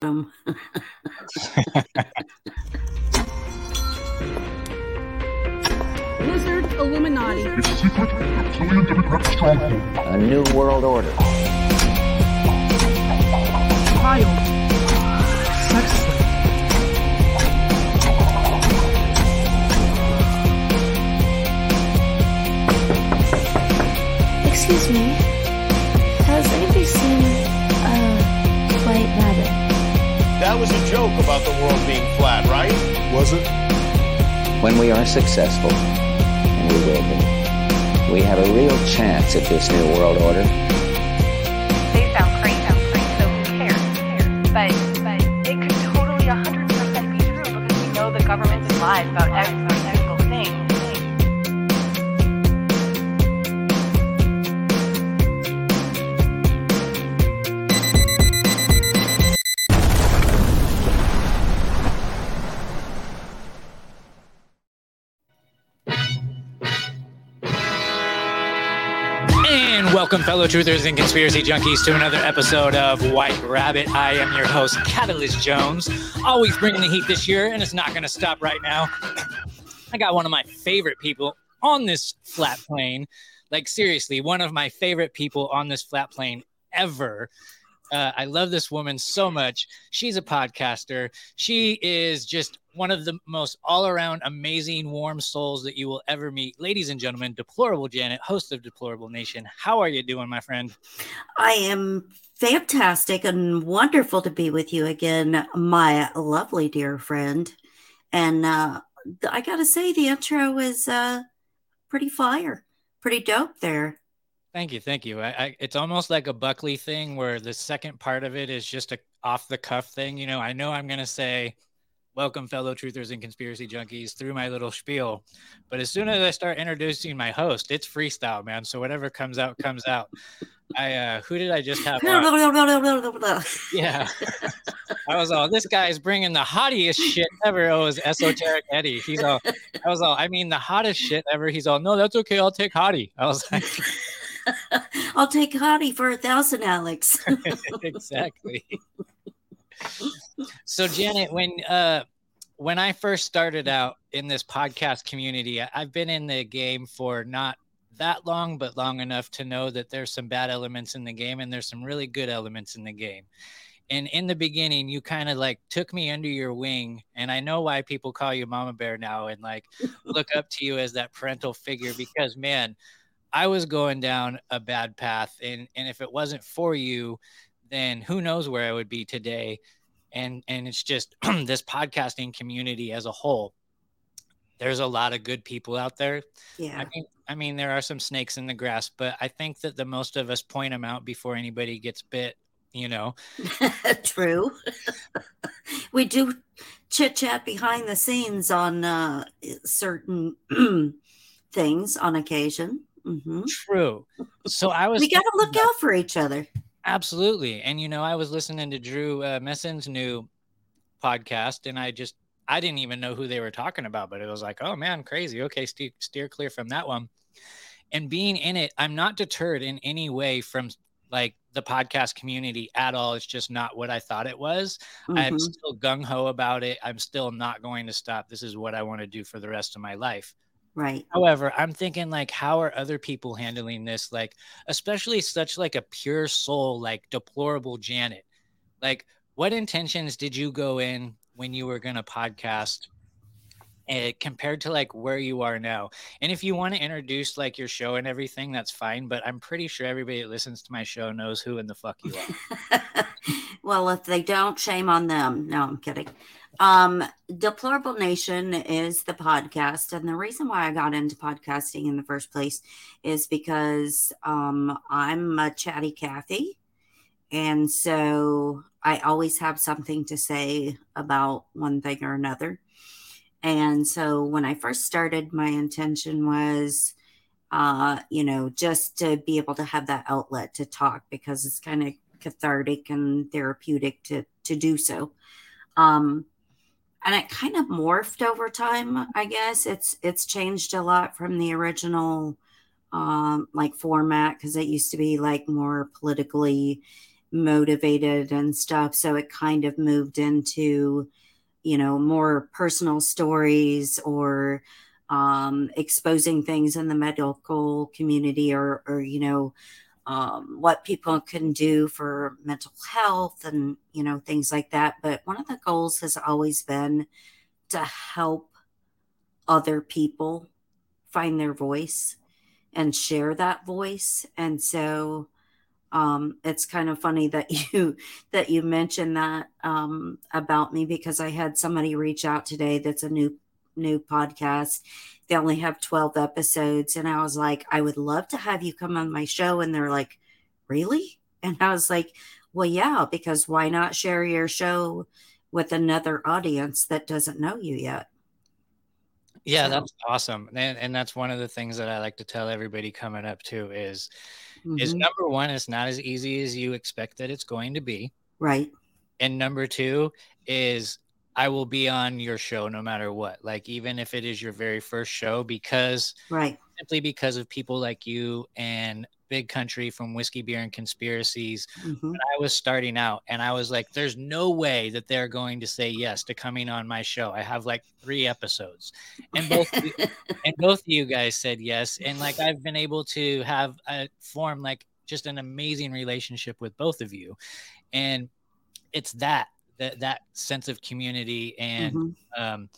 them. Lizard Illuminati. It's a secret reptilian democrat stronghold. A new world order. Joke about the world being flat, right? Was it? When we are successful, and we will be, we have a real chance at this new world order. Truthers and conspiracy junkies, to another episode of White Rabbit. I am your host, Catalyst Jones, always bringing the heat this year, and it's not going to stop right now. I got one of my favorite people on this flat plane. Like, seriously, one of my favorite people on this flat plane ever. Uh, I love this woman so much. She's a podcaster. She is just one of the most all around amazing, warm souls that you will ever meet. Ladies and gentlemen, Deplorable Janet, host of Deplorable Nation. How are you doing, my friend? I am fantastic and wonderful to be with you again, my lovely dear friend. And uh, I got to say, the intro is uh, pretty fire, pretty dope there. Thank you, thank you. I, I, it's almost like a Buckley thing where the second part of it is just a off the cuff thing. You know, I know I'm gonna say, "Welcome, fellow truthers and conspiracy junkies," through my little spiel, but as soon as I start introducing my host, it's freestyle, man. So whatever comes out, comes out. I uh, who did I just have? Yeah, I was all this guy's bringing the hottest shit ever. Oh, it was esoteric Eddie. He's all. I was all. I mean, the hottest shit ever. He's all. No, that's okay. I'll take hottie. I was like. I'll take Hottie for a thousand, Alex. exactly. so Janet, when uh when I first started out in this podcast community, I've been in the game for not that long, but long enough to know that there's some bad elements in the game and there's some really good elements in the game. And in the beginning, you kind of like took me under your wing, and I know why people call you Mama Bear now and like look up to you as that parental figure because man, I was going down a bad path, and and if it wasn't for you, then who knows where I would be today. And and it's just this podcasting community as a whole. There's a lot of good people out there. Yeah. I mean, I mean, there are some snakes in the grass, but I think that the most of us point them out before anybody gets bit. You know, True. we do chit chat behind the scenes on uh, certain things on occasion. Mm-hmm. true. So I was We got to look about- out for each other. Absolutely. And you know, I was listening to Drew uh, Messon's new podcast, and I just I didn't even know who they were talking about, but it was like, oh man, crazy. Okay, steer, steer clear from that one. And being in it, I'm not deterred in any way from like the podcast community at all. It's just not what I thought it was. I'm Mhm. still gung ho about it. I'm still not going to stop. This is what I want to do for the rest of my life. Right. However, I'm thinking like, how are other people handling this? Like, especially such like a pure soul, like deplorable Janet. Like, what intentions did you go in when you were gonna podcast? eh, compared to like where you are now and if you want to introduce like your show and everything that's fine but i'm pretty sure everybody that listens to my show knows who in the fuck you are well, if they don't, shame on them. No, I'm kidding. Um, Deplorable Nation is the podcast, and the reason why I got into podcasting in the first place is because um, I'm a chatty Cathy, and so I always have something to say about one thing or another. And so when I first started, my intention was uh, you know, just to be able to have that outlet to talk because it's kind of cathartic and therapeutic to to do so. Um, and it kind of morphed over time. I guess it's it's changed a lot from the original um, like format because it used to be like more politically motivated and stuff. So it kind of moved into, you know, more personal stories or um, exposing things in the medical community or, or you know, um, what people can do for mental health and, you know, things like that. But one of the goals has always been to help other people find their voice and share that voice. And so, um, it's kind of funny that you that you mentioned that um, about me because I had somebody reach out today that's a new new podcast. They only have 12 episodes. And I was like, I would love to have you come on my show. And they're like, Really? And I was like, Well, yeah, because why not share your show with another audience that doesn't know you yet? Yeah, So- that's awesome. And, and that's one of the things that I like to tell everybody coming up too is is Mhm. number one, it's not as easy as you expect that it's going to be. Right. And number two is I will be on your show no matter what. Like even if it is your very first show, because Right. simply because of people like you and Big Country from Whiskey Beer and Conspiracies. Mhm. When I was starting out, and I was like, "There's no way that they're going to say yes to coming on my show." I have like three episodes, and both you- and both of you guys said yes, and like I've been able to have a form like just an amazing relationship with both of you, and it's that that that sense of community and Mhm. um,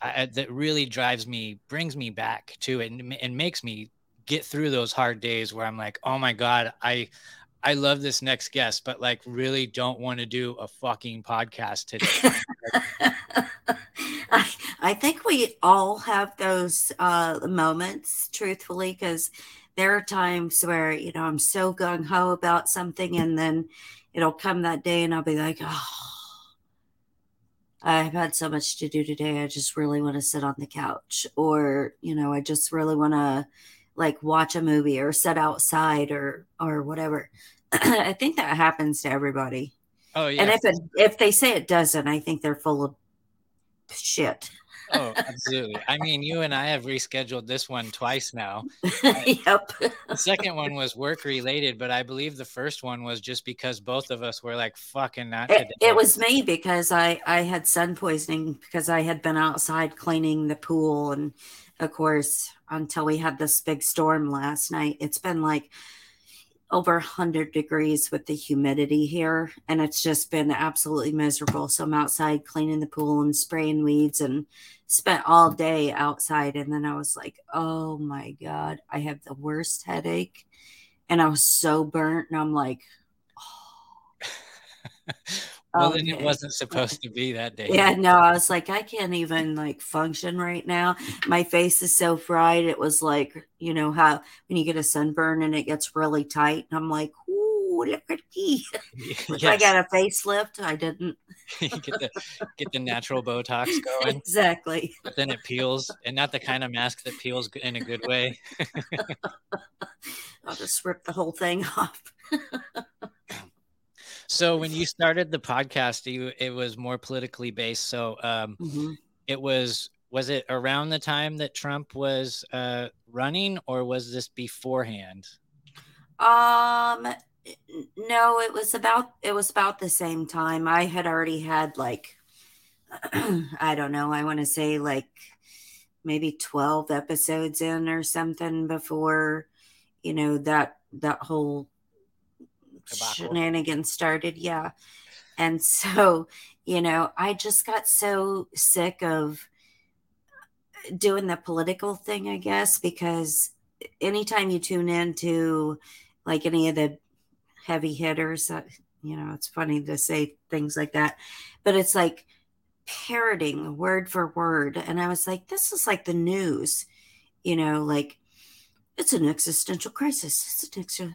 I- that really drives me, brings me back to it, and, and makes me get through those hard days where I'm like, oh my god, I, I love this next guest, but like really don't want to do a fucking podcast today. I, I think we all have those uh, moments, truthfully, because there are times where, you know, I'm so gung ho about something, and then it'll come that day, and I'll be like, oh, I've had so much to do today. I just really want to sit on the couch, or, you know, I just really want to like watch a movie or sit outside or or whatever. I think that happens to everybody. oh yeah, And if it if they say it doesn't, I think they're full of shit. Oh absolutely. I mean, you and I have rescheduled this one twice now. yep. The second one was work related, but I believe the first one was just because both of us were like, fucking not It, today. it was me because I I had sun poisoning because I had been outside cleaning the pool and of course until we had this big storm last night it's been like over 100 degrees with the humidity here and it's just been absolutely miserable. So i'm outside cleaning the pool and spraying weeds and spent all day outside and then i was like oh my god i have the worst headache. And i was so burnt and i'm like oh. well, oh, then it wasn't supposed to be that day. Yeah, no, I was like, I can't even like function right now. My face is so fried. It was like, you know, how when you get a sunburn and it gets really tight. And I'm like, ooh, look at me. Wish I got a facelift. I didn't. get the get the natural Botox going, exactly. but then it peels, and not the kind of mask that peels in a good way. I'll just rip the whole thing off. So when you started the podcast, you it was more politically based. So um, Mhm. it was was it around the time that Trump was uh, running, or was this beforehand? Um, no, it was about it was about the same time. I had already had like I don't know, I want to say like maybe 12 episodes in or something before, you know, that that whole Shenanigans started. Yeah. And so, you know, I just got so sick of doing the political thing, I guess, because anytime you tune into like any of the heavy hitters, uh, you know, it's funny to say things like that, but it's like parroting word for word. And I was like, this is like the news, you know, like it's an existential crisis. It's an existential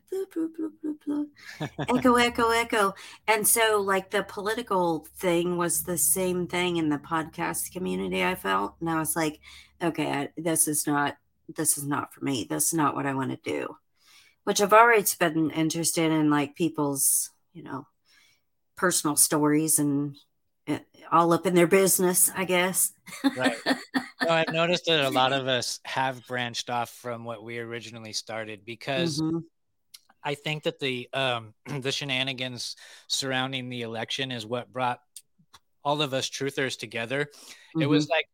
echo, echo, echo. And so, like, the political thing was the same thing in the podcast community, I felt. And I was like, okay, I, this is not, this is not for me. This is not what I want to do. Which I've always been interested in, like, people's, you know, personal stories and uh, all up in their business, I guess. Right. No, I've noticed that a lot of us have branched off from what we originally started because Mhm. I think that the um the shenanigans surrounding the election is what brought all of us truthers together. It was like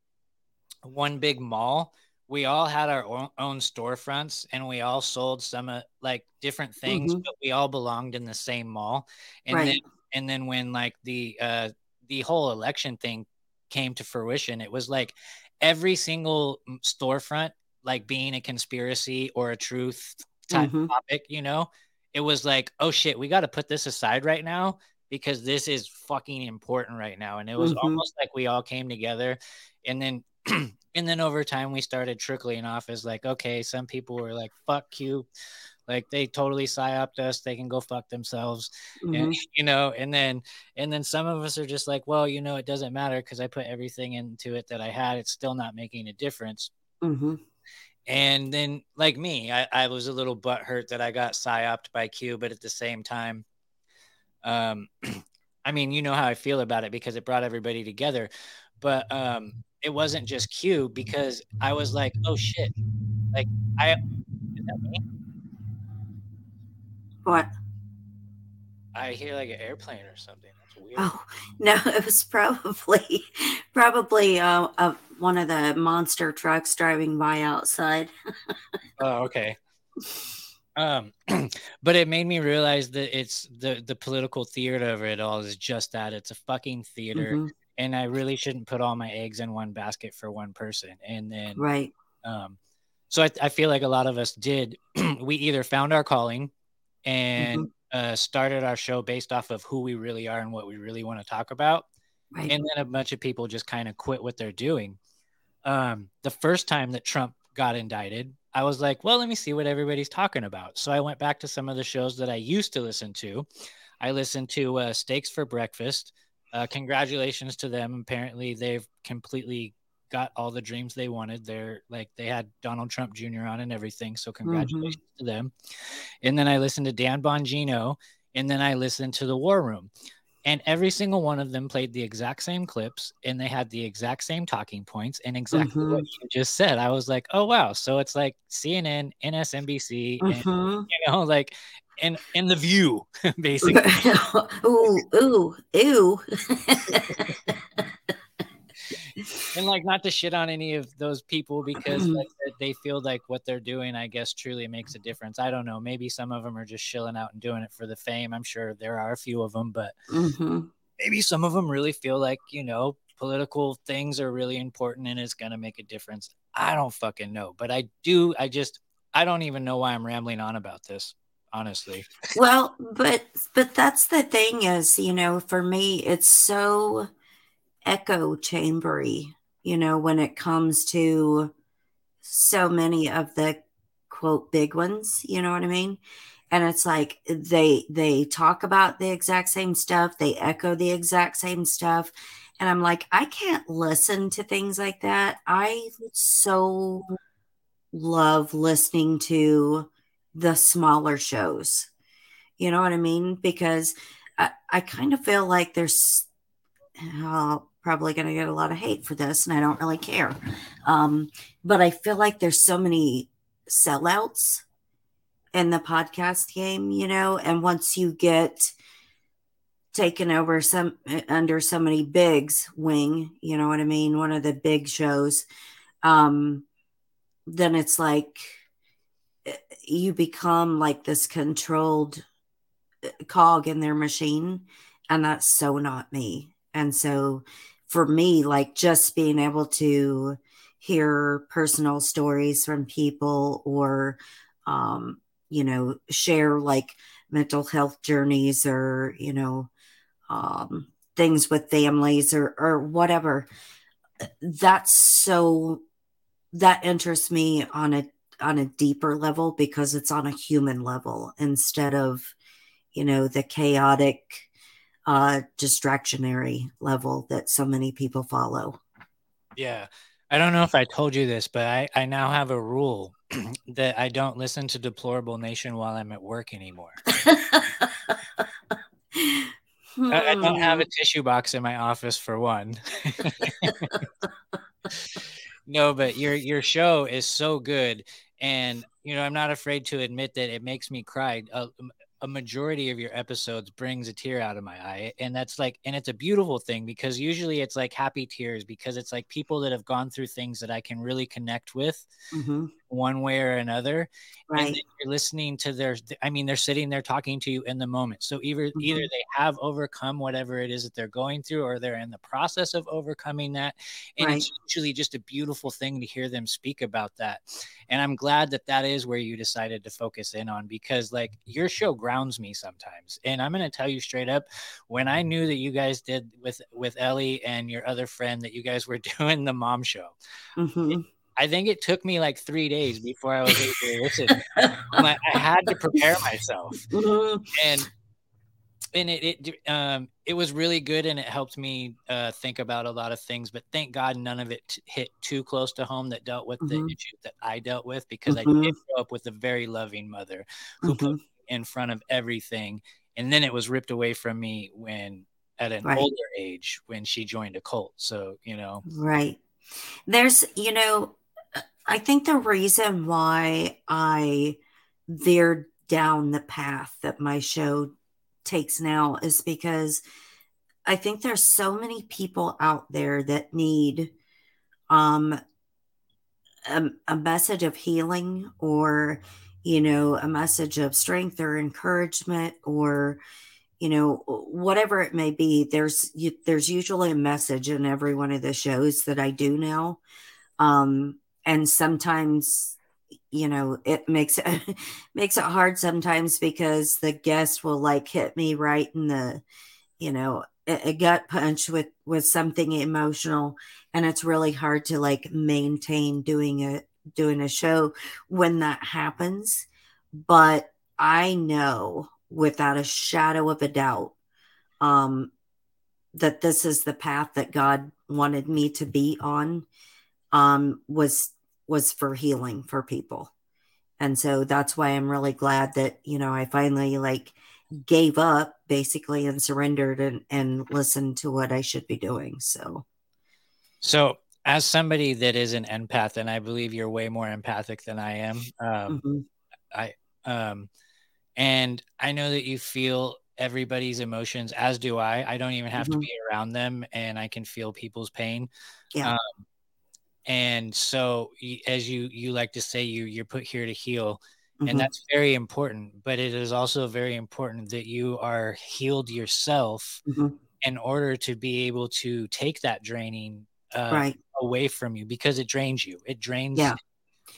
one big mall. We all had our own, own storefronts and we all sold some uh, like different things, Mhm. but we all belonged in the same mall. And then Right. and then when like the uh the whole election thing came to fruition, it was like every single storefront like being a conspiracy or a truth type Mhm. topic, you know, it was like, oh shit, we got to put this aside right now because this is fucking important right now. And it was Mhm. almost like we all came together and then and then over time we started trickling off as like, okay, some people were like, fuck you. Like they totally psyoped us. They can go fuck themselves. And Mhm. you know, and then and then some of us are just like, well, you know, it doesn't matter because I put everything into it that I had. It's still not making a difference. Mhm. And then, like me, I, I was a little butthurt that I got psyoped by Q, but at the same time, um, I mean, you know how I feel about it because it brought everybody together. But um, it wasn't just Q because I was like, oh shit, like I is that me? What? I hear like an airplane or something. That's weird. Oh no, it was probably probably uh, uh one of the monster trucks driving by outside. Oh, okay. Um, but it made me realize that it's the the political theater of it all is just that it's a fucking theater, Mhm. and I really shouldn't put all my eggs in one basket for one person. And then, Right. um, so I, I feel like a lot of us did. we either found our calling and uh, started our show based off of who we really are and what we really want to talk about, Right. and then a bunch of people just kind of quit what they're doing. Um, the first time that Trump got indicted, I was like, well, let me see what everybody's talking about. So I went back to some of the shows that I used to listen to. I listened to uh, Steaks for Breakfast. Uh, congratulations to them. Apparently, they've completely got all the dreams they wanted. They're like they had Donald Trump Jr. on and everything. So congratulations to them. And then I listened to Dan Bongino, and then I listened to the War Room and every single one of them played the exact same clips and they had the exact same talking points and exactly what you just said i was like oh wow so it's like cnn msnbc and Mhm. you know like and and the view basically ooh, ooh, ooh. and like not to shit on any of those people because like they feel like what they're doing i guess truly makes a difference. I don't know. Maybe some of them are just chilling out and doing it for the fame. I'm sure there are a few of them but Mhm. maybe some of them really feel like you know political things are really important and it's going to make a difference. I don't fucking know but i do i just i don't even know why i'm rambling on about this honestly. Well, but but that's the thing is, you know, for me, it's so echo chambery, you know, when it comes to so many of the quote big ones, you know what I mean? And it's like they they talk about the exact same stuff, they echo the exact same stuff. And I'm like, I can't listen to things like that. I so love listening to the smaller shows. You know what I mean? Because I, I kind of feel like there's uh, probably going to get a lot of hate for this, and I don't really care. Um, but I feel like there's so many sellouts in the podcast game, you know, and once you get taken over some under somebody big's wing, you know what I mean? One of the big shows, um, then it's like you become like this controlled uh, cog in their machine and that's so not me and so for me like just being able to hear personal stories from people or um you know share like mental health journeys or you know um things with families or or whatever. That's so that interests me on a on a deeper level because it's on a human level instead of you know the chaotic uh distractionary level that so many people follow. Yeah. I don't know if i told you this but i i now have a rule that i don't listen to deplorable nation while i'm at work anymore. I, I don't have a tissue box in my office for one. No but your your show is so good and you know i'm not afraid to admit that it makes me cry. A, a majority of your episodes brings a tear out of my eye and that's like and it's a beautiful thing because usually it's like happy tears because it's like people that have gone through things that i can really connect with hmm one way or another and Right. then you're listening to their i mean they're sitting there talking to you in the moment. So either either Mhm. they have overcome whatever it is that they're going through or they're in the process of overcoming that and it's usually just a beautiful thing to hear them speak about that. And i'm glad that that is where you decided to focus in on because like your show grounds me sometimes. And i'm going to tell you straight up when i knew that you guys did with with ellie and your other friend that you guys were doing the mom show hmm I think it took me like three days before I was able to listen. Like, I had to prepare myself, and and it it um it was really good, and it helped me uh, think about a lot of things. But thank God none of it t- hit too close to home that dealt with the Mhm. issues that I dealt with because I Mhm. did grow up with a very loving mother who put Mhm. me in front of everything, and then it was ripped away from me when at an Right. older age when she joined a cult. So you know, Right. There's, you know, I think the reason why I veered down the path that my show takes now is because I think there's so many people out there that need um a, a message of healing or you know a message of strength or encouragement or you know whatever it may be. There's there's usually a message in every one of the shows that I do now. Um and sometimes you know it makes it makes it hard sometimes because the guest will like hit me right in the you know a, gut punch with with something emotional. And it's really hard to like maintain doing a doing a show when that happens. But i know without a shadow of a doubt um that this is the path that god wanted me to be on um was was for healing for people and so that's why i'm really glad that you know i finally like gave up basically and surrendered and and listened to what i should be doing so So, as somebody that is an empath, and I believe you're way more empathic than I am, um, mhm, I um, and I know that you feel everybody's emotions, as do I. I don't even have to Mhm. be around them, and I can feel people's pain. Yeah. Um, and so, as you you like to say, you you're put here to heal, mhm, and that's very important. But it is also very important that you are healed yourself mhm. in order to be able to take that draining uh, right away from you because it drains you. It drains Yeah.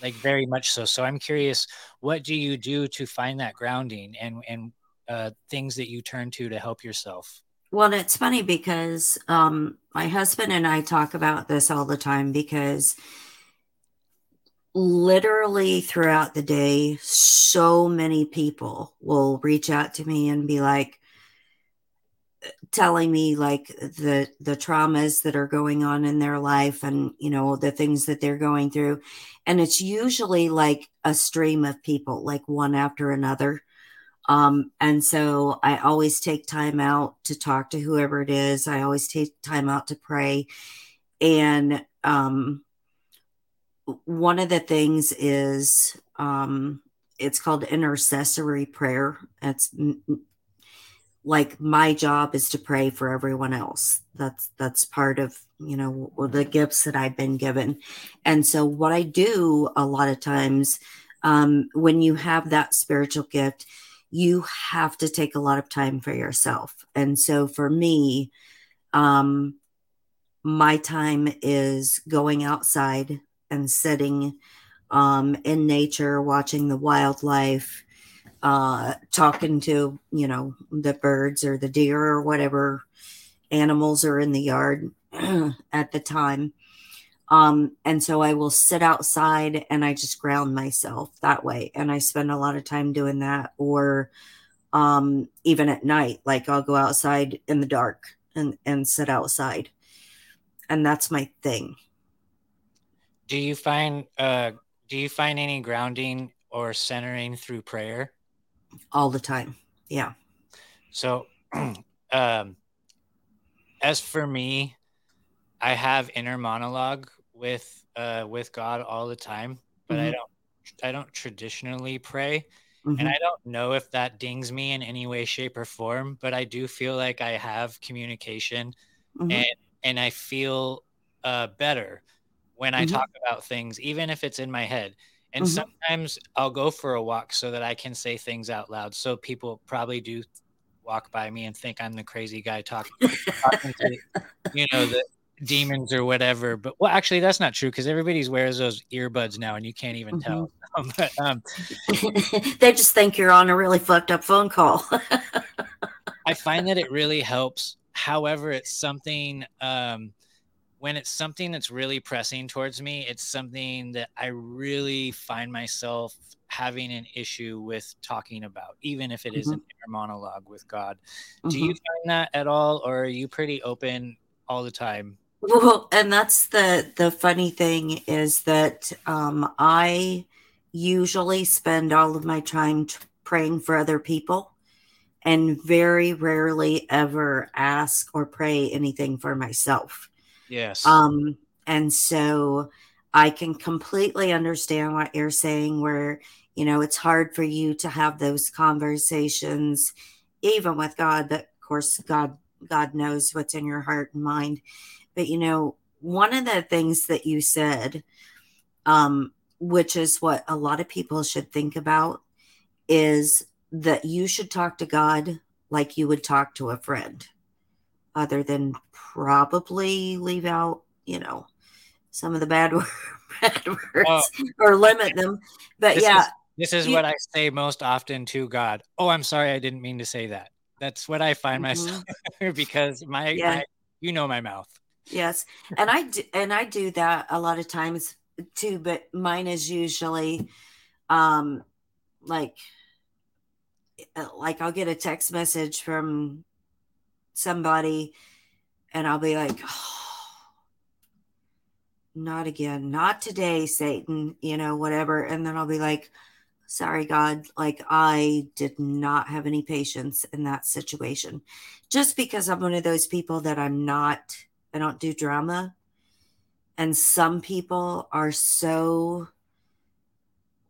like very much so. So I'm curious, what do you do to find that grounding and and uh, things that you turn to to help yourself? Well, it's funny because um, my husband and I talk about this all the time because literally throughout the day, so many people will reach out to me and be like, telling me like the the traumas that are going on in their life and you know the things that they're going through. And it's usually like a stream of people like one after another um and so i always take time out to talk to whoever it is. I always take time out to pray. And um one of the things is um it's called intercessory prayer. It's like my job is to pray for everyone else. That's that's part of you know the gifts that i've been given. And so what i do a lot of times um, when you have that spiritual gift you have to take a lot of time for yourself. And so for me um, my time is going outside and sitting um, in nature watching the wildlife uh talking to you know the birds or the deer or whatever animals are in the yard at the time um and so i will sit outside and i just ground myself that way. And i spend a lot of time doing that or um even at night like i'll go outside in the dark and and sit outside. And that's my thing. Do you find uh do you find any grounding or centering through prayer? all the time. Yeah. So, um, as for me, I have inner monologue with uh with God all the time, but I Mhm. don't I don't traditionally pray. Mhm. And I don't know if that dings me in any way, shape, or form, but I do feel like I have communication Mhm. and and I feel uh, better when I Mhm. talk about things, even if it's in my head. And Mhm. sometimes I'll go for a walk so that I can say things out loud. So people probably do walk by me and think I'm the crazy guy talking, talking to, you know, the demons or whatever. But well, actually, that's not true because everybody wears those earbuds now, and you can't even tell. but um, they just think you're on a really fucked up phone call. I find that it really helps. However, it's something um, when it's something that's really pressing towards me, it's something that I really find myself having an issue with talking about, even if it is an inner monologue with God. Do you find that at all, or are you pretty open all the time? Well, and that's the the funny thing is that um, I usually spend all of my time t- praying for other people, and very rarely ever ask or pray anything for myself. Yes. Um, and so I can completely understand what you're saying, where you know it's hard for you to have those conversations, even with God. But of course, God God knows what's in your heart and mind. But you know, one of the things that you said, um, which is what a lot of people should think about, is that you should talk to God like you would talk to a friend, other than probably leave out, you know, some of the bad, word, bad words or limit them. But This yeah, is, this is you- what I say most often to God. Oh, I'm sorry, I didn't mean to say that. That's what I find myself because my, Mm-hmm. Yeah. my, you know, my mouth. Yes, and I do, and I do that a lot of times too. But mine is usually, um, like, uh, like I'll get a text message from somebody, and I'll be like, oh, "Not again, not today, Satan," you know, whatever, and then I'll be like, "Sorry, God, like I did not have any patience in that situation." Just because I'm one of those people that I'm not I don't do drama. And some people are so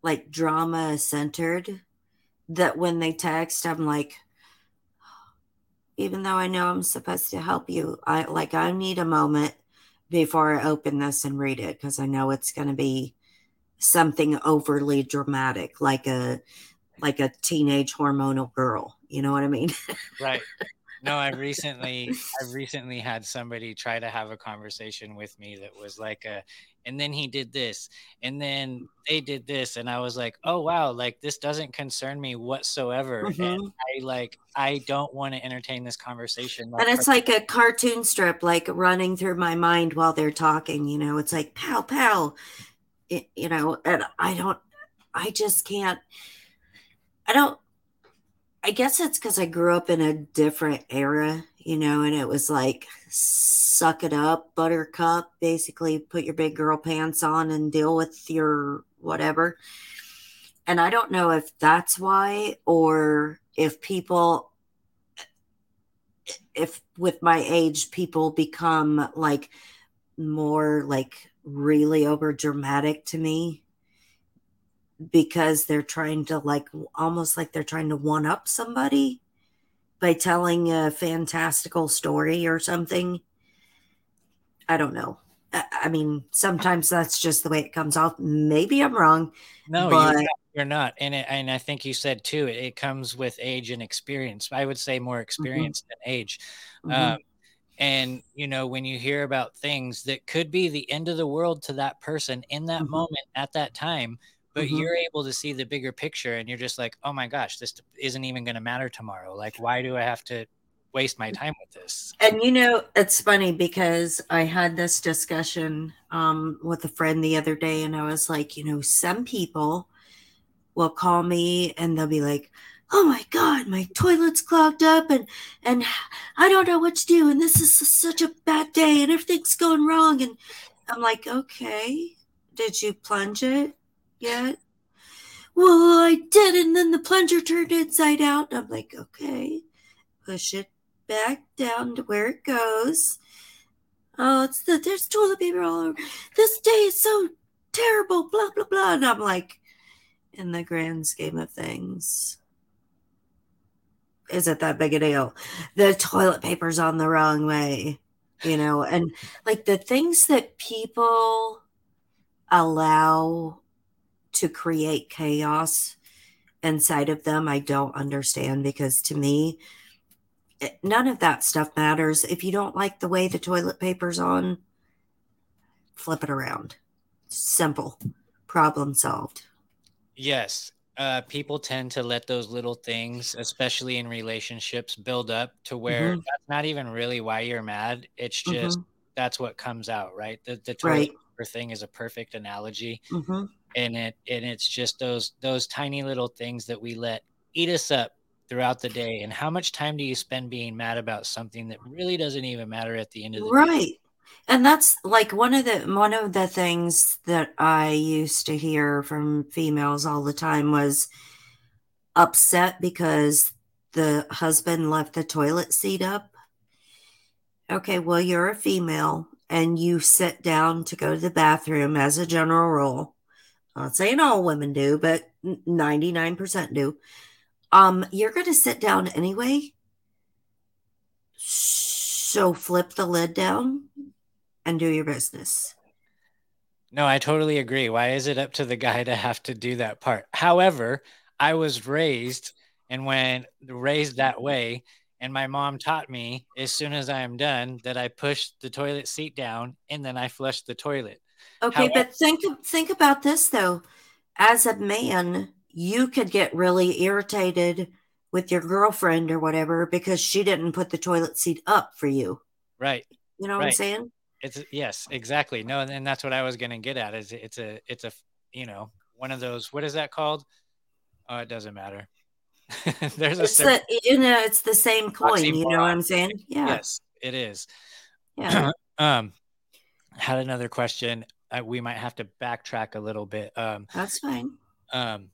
like drama centered that when they text, I'm like, even though I know I'm supposed to help you, I like I need a moment before I open this and read it because I know it's going to be something overly dramatic, like a like a teenage hormonal girl. You know what I mean? Right. No, I recently I recently had somebody try to have a conversation with me that was like a and then he did this and then they did this and I was like, "Oh wow, like this doesn't concern me whatsoever." And Mhm. I like I don't want to entertain this conversation. Like, and it's like a cartoon strip like running through my mind while they're talking you know it's like pow pow it, you know and i don't i just can't i don't i guess it's because i grew up in a different era you know and it was like suck it up buttercup basically put your big girl pants on and deal with your whatever. And i don't know if that's why or if people if with my age people become like more like really over dramatic to me because they're trying to like almost like they're trying to one up somebody by telling a fantastical story or something i don't know i, I mean sometimes that's just the way it comes off maybe i'm wrong No, but you're not, you're not. And it, and I think you said too, it, it comes with age and experience. I would say more experience than age. Mhm. Um, and you know, when you hear about things that could be the end of the world to that person in that Mhm. moment at that time, but Mhm. you're able to see the bigger picture, and you're just like, oh my gosh, this isn't even going to matter tomorrow. Like, why do I have to waste my time with this? And you know, it's funny because I had this discussion um, with a friend the other day, and I was like, you know, some people will call me and they'll be like, "Oh my god, my toilet's clogged up, and and I don't know what to do, and this is such a bad day, and everything's going wrong." And I'm like, "Okay, did you plunge it yet?" Well, I did, and then the plunger turned inside out. I'm like, "Okay, push it back down to where it goes. Oh, it's the there's toilet paper all over. This day is so terrible, blah blah blah. And I'm like, in the grand scheme of things. Is it that big a deal? The toilet paper's on the wrong way, you know, and like the things that people allow to create chaos inside of them, I don't understand because to me, none of that stuff matters. If you don't like the way the toilet paper's on, flip it around. Simple. Problem solved. Yes. Uh, people tend to let those little things, especially in relationships, build up to where Mhm. that's not even really why you're mad. It's just Mhm. that's what comes out, right? The the toilet Right. paper thing is a perfect analogy, hmm and it and it's just those those tiny little things that we let eat us up throughout the day. And how much time do you spend being mad about something that really doesn't even matter at the end of the day? Right. And that's like one of the one of the things that I used to hear from females all the time was upset because the husband left the toilet seat up. Okay, well you're a female and you sit down to go to the bathroom as a general rule. Not saying all women do, but 99% do. Um, you're going to sit down anyway. So flip the lid down and do your business. No, I totally agree. Why is it up to the guy to have to do that part? However, I was raised and when raised that way, and my mom taught me as soon as I am done that I push the toilet seat down and then I flush the toilet. Okay, However- but think think about this though. As a man, you could get really irritated with your girlfriend or whatever because she didn't put the toilet seat up for you. Right. You know what I'm saying? It's yes, exactly. No, and that's what I was gonna get at. Is it's a it's a you know one of those. What is that called? Oh, it doesn't matter. There's a It's certain, the you know, it's the same coin, you know what I'm saying? Yeah. yes, it is. Yeah. um, had another question. Uh, we might have to backtrack a little bit. Um, That's fine. um,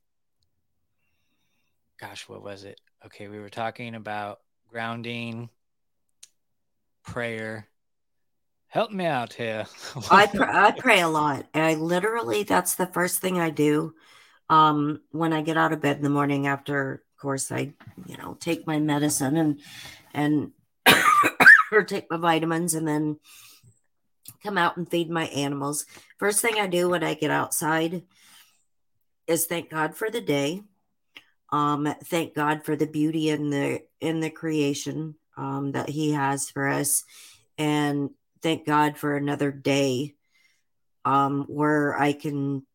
gosh, what was it? Okay, we were talking about grounding, prayer. Help me out here. I pr- I pray a lot. I literally that's the first thing I do um when I get out of bed in the morning after of course I you know take my medicine and and or take my vitamins and then come out and feed my animals. First thing I do when I get outside is thank God for the day. Um thank God for the beauty in the in the creation um that he has for us and thank God for another day um where I can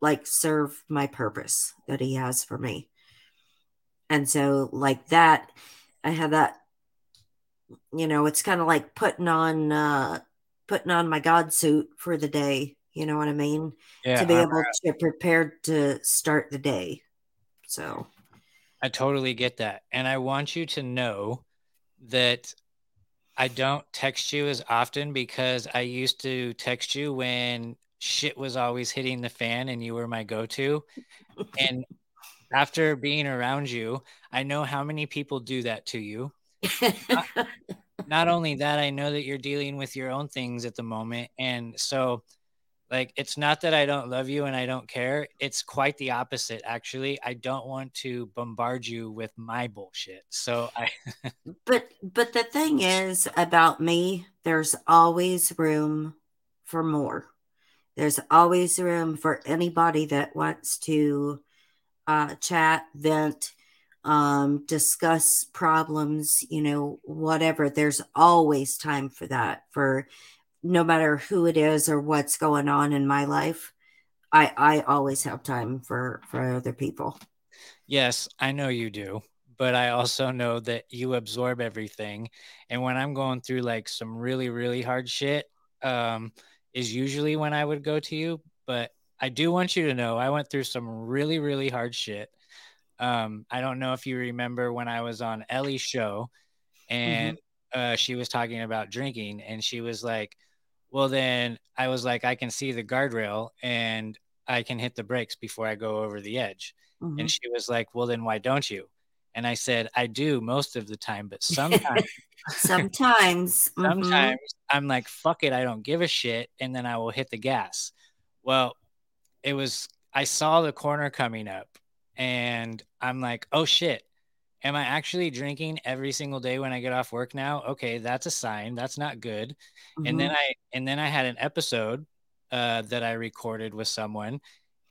like serve my purpose that he has for me. And so like that I have that you know, it's kind of like putting on uh putting on my God suit for the day, you know what I mean? yeah, to be I- able to prepare to start the day. So I totally get that. And I want you to know that I don't text you as often because I used to text you when shit was always hitting the fan and you were my go to. and after being around you, I know how many people do that to you. Not only that, I know that you're dealing with your own things at the moment. And so, like, it's not that I don't love you and I don't care. It's quite the opposite, actually. I don't want to bombard you with my bullshit. So, I, but but the thing is about me there's always room for more there's always room for anybody that wants to uh, chat vent um, discuss problems you know whatever there's always time for that for no matter who it is or what's going on in my life i i always have time for for other people yes, I know you do. But I also know that you absorb everything. And when I'm going through like some really, really hard shit, um, is usually when I would go to you. But I do want you to know I went through some really, really hard shit. Um, I don't know if you remember when I was on Ellie's show and uh, she was talking about drinking, and she was like, Well, then I was like, I can see the guardrail and I can hit the brakes before I go over the edge. Mhm. And she was like, Well, then why don't you? And I said, I do most of the time, but sometimes, sometimes mhm. sometimes I'm like, fuck it, I don't give a shit. And then I will hit the gas. Well, it was, I saw the corner coming up and I'm like, oh shit. Am I actually drinking every single day when I get off work now? Okay, that's a sign. That's not good. And then I and then I had an episode uh, that I recorded with someone,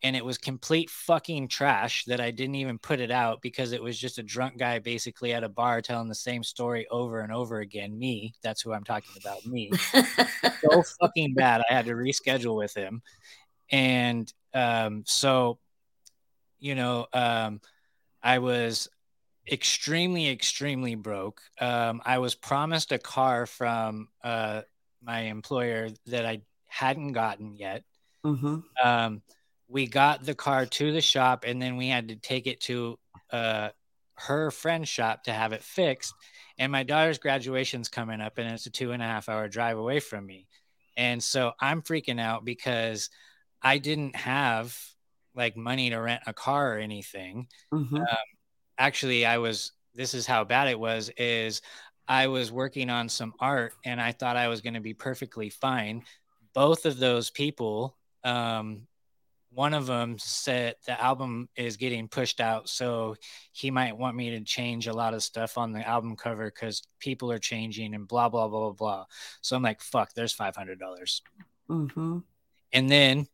and it was complete fucking trash that I didn't even put it out because it was just a drunk guy basically at a bar telling the same story over and over again. Me, that's who I'm talking about. Me, so fucking bad. I had to reschedule with him, and um, so you know, um, I was extremely, extremely broke. Um, I was promised a car from uh, my employer that I hadn't gotten yet. hmm Um, we got the car to the shop, and then we had to take it to uh, her friend's shop to have it fixed. And my daughter's graduation's coming up, and it's a two and a half hour drive away from me. And so I'm freaking out because I didn't have like money to rent a car or anything hmm actually i was this is how bad it was is i was working on some art and i thought i was going to be perfectly fine. Both of those people um one of them said the album is getting pushed out so he might want me to change a lot of stuff on the album cover because people are changing and blah blah blah blah blah. So i'm like fuck there's $500 hmm and then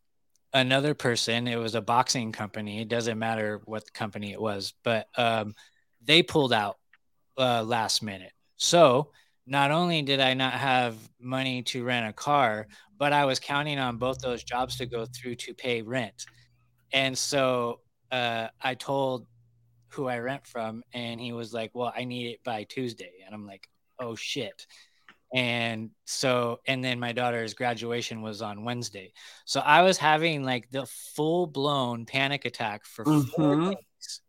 another person it was a boxing company it doesn't matter what company it was but um, they pulled out uh, last minute. So not only did i not have money to rent a car but i was counting on both those jobs to go through to pay rent. And so uh, i told who i rent from and he was like well i need it by tuesday. And i'm like oh shit and so and then my daughter's graduation was on wednesday. So i was having like the full blown panic attack for four Mhm. days.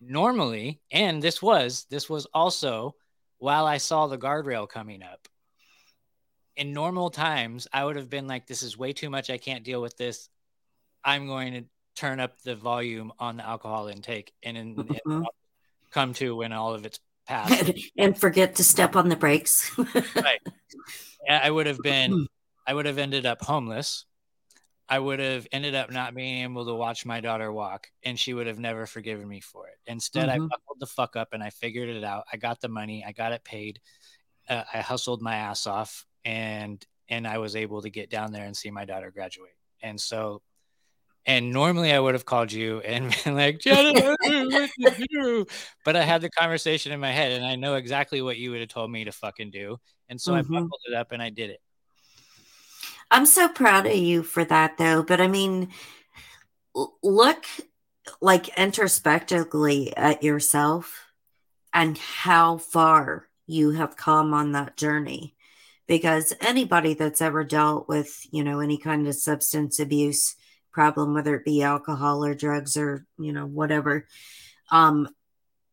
Normally and this was this was also while i saw the guardrail coming up. In normal times i would have been like this is way too much. I can't deal with this. I'm going to turn up the volume on the alcohol intake. And, and Mhm. I'll come to when all of it's past and forget to step on the brakes. right. I would have been, I would have ended up homeless. I would have ended up not being able to watch my daughter walk, and she would have never forgiven me for it. Instead, I Mhm. buckled the fuck up and I figured it out. I got the money, I got it paid. Uh, I hustled my ass off, and and I was able to get down there and see my daughter graduate. And so, and normally I would have called you and been like, Jennifer, what to do? But I had the conversation in my head, and I know exactly what you would have told me to fucking do. And so I Mhm. buckled it up and I did it. I'm so proud of you for that, though. But I mean, look like introspectively at yourself and how far you have come on that journey. Because anybody that's ever dealt with, you know, any kind of substance abuse problem, whether it be alcohol or drugs or, you know, whatever, um,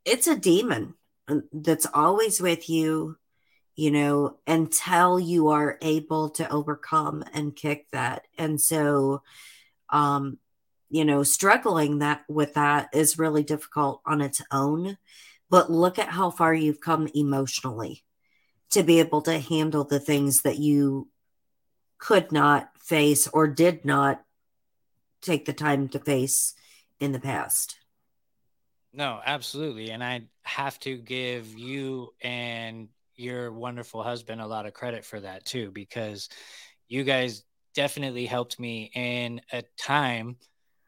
it's a demon uh, that's always with you you know, until you are able to overcome and kick that. And so, um, you know, struggling that with that is really difficult on its own. But look at how far you've come emotionally to be able to handle the things that you could not face or did not take the time to face in the past. No, absolutely. And I have to give you and your wonderful husband a lot of credit for that too, because you guys definitely helped me in a time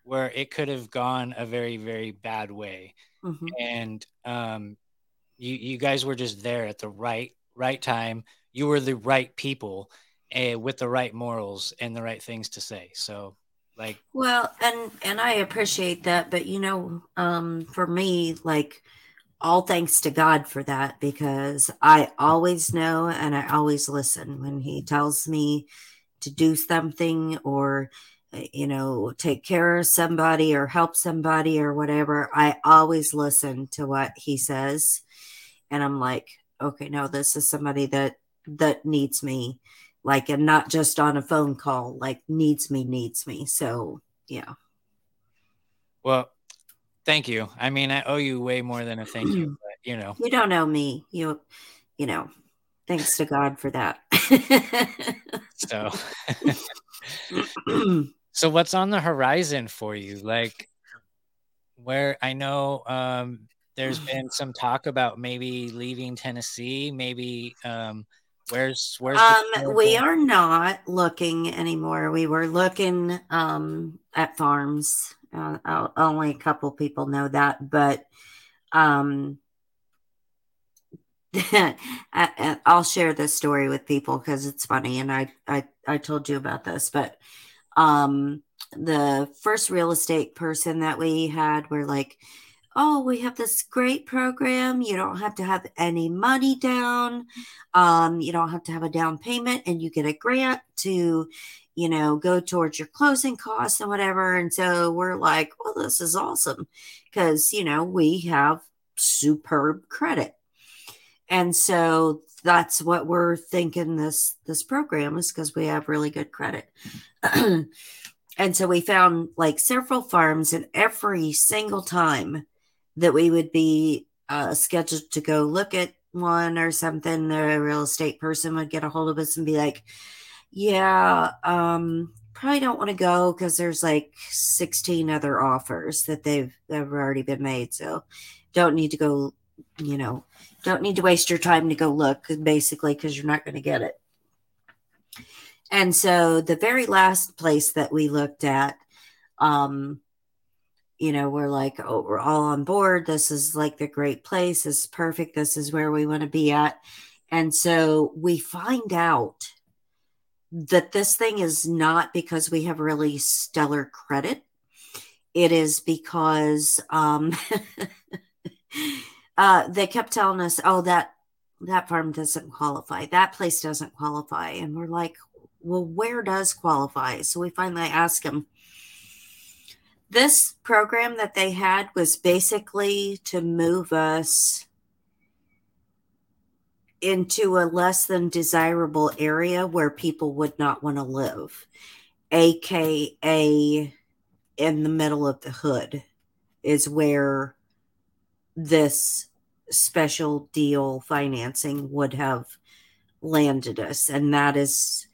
where it could have gone a very, very bad way. Mhm. And um, you, you guys were just there at the right, right time. You were the right people uh, with the right morals and the right things to say. So, like, Well, and and I appreciate that, but you know, um, for me, like all thanks to God for that because I always know and I always listen when He tells me to do something or you know take care of somebody or help somebody or whatever. I always listen to what He says, and I'm like, okay, no, this is somebody that that needs me like and not just on a phone call like needs me needs me so yeah well, thank you. I mean, I owe you way more than a thank you, but you know. you don't know me you you know thanks to god for that So, So what's on the horizon for you? Like where I know um there's been some talk about maybe leaving Tennessee, maybe um where's where's Um, we are not looking anymore. We were looking um at farms. Uh, uh, only a couple people know that, but um, I, I- I'll share this story with people because it's funny, and I I I told you about this, but um, the first real estate person that we had were like. Oh, we have this great program. You don't have to have any money down. Um, you don't have to have a down payment and you get a grant to you know go towards your closing costs and whatever. And so we're like well this is awesome because you know we have superb credit. And so that's what we're thinking this this program is because we have really good credit. And so we found like several farms and every single time that we would be uh, scheduled to go look at one or something, the real estate person would get a hold of us and be like, Yeah, um, probably don't want to go because there's like 16 other offers that they've that have already been made. So don't need to go, you know, don't need to waste your time to go look basically because you're not going to get it. And so the very last place that we looked at, um, you know, we're like, oh, we're all on board. This is like the great place. This is perfect. This is where we want to be at. And so we find out that this thing is not because we have really stellar credit. It is because um, uh, they kept telling us, oh, that that farm doesn't qualify. That place doesn't qualify. And we're like, well, where does qualify? So we finally ask them, this program that they had was basically to move us into a less than desirable area where people would not want to live, aka in the middle of the hood, is where this special deal financing would have landed us. And that is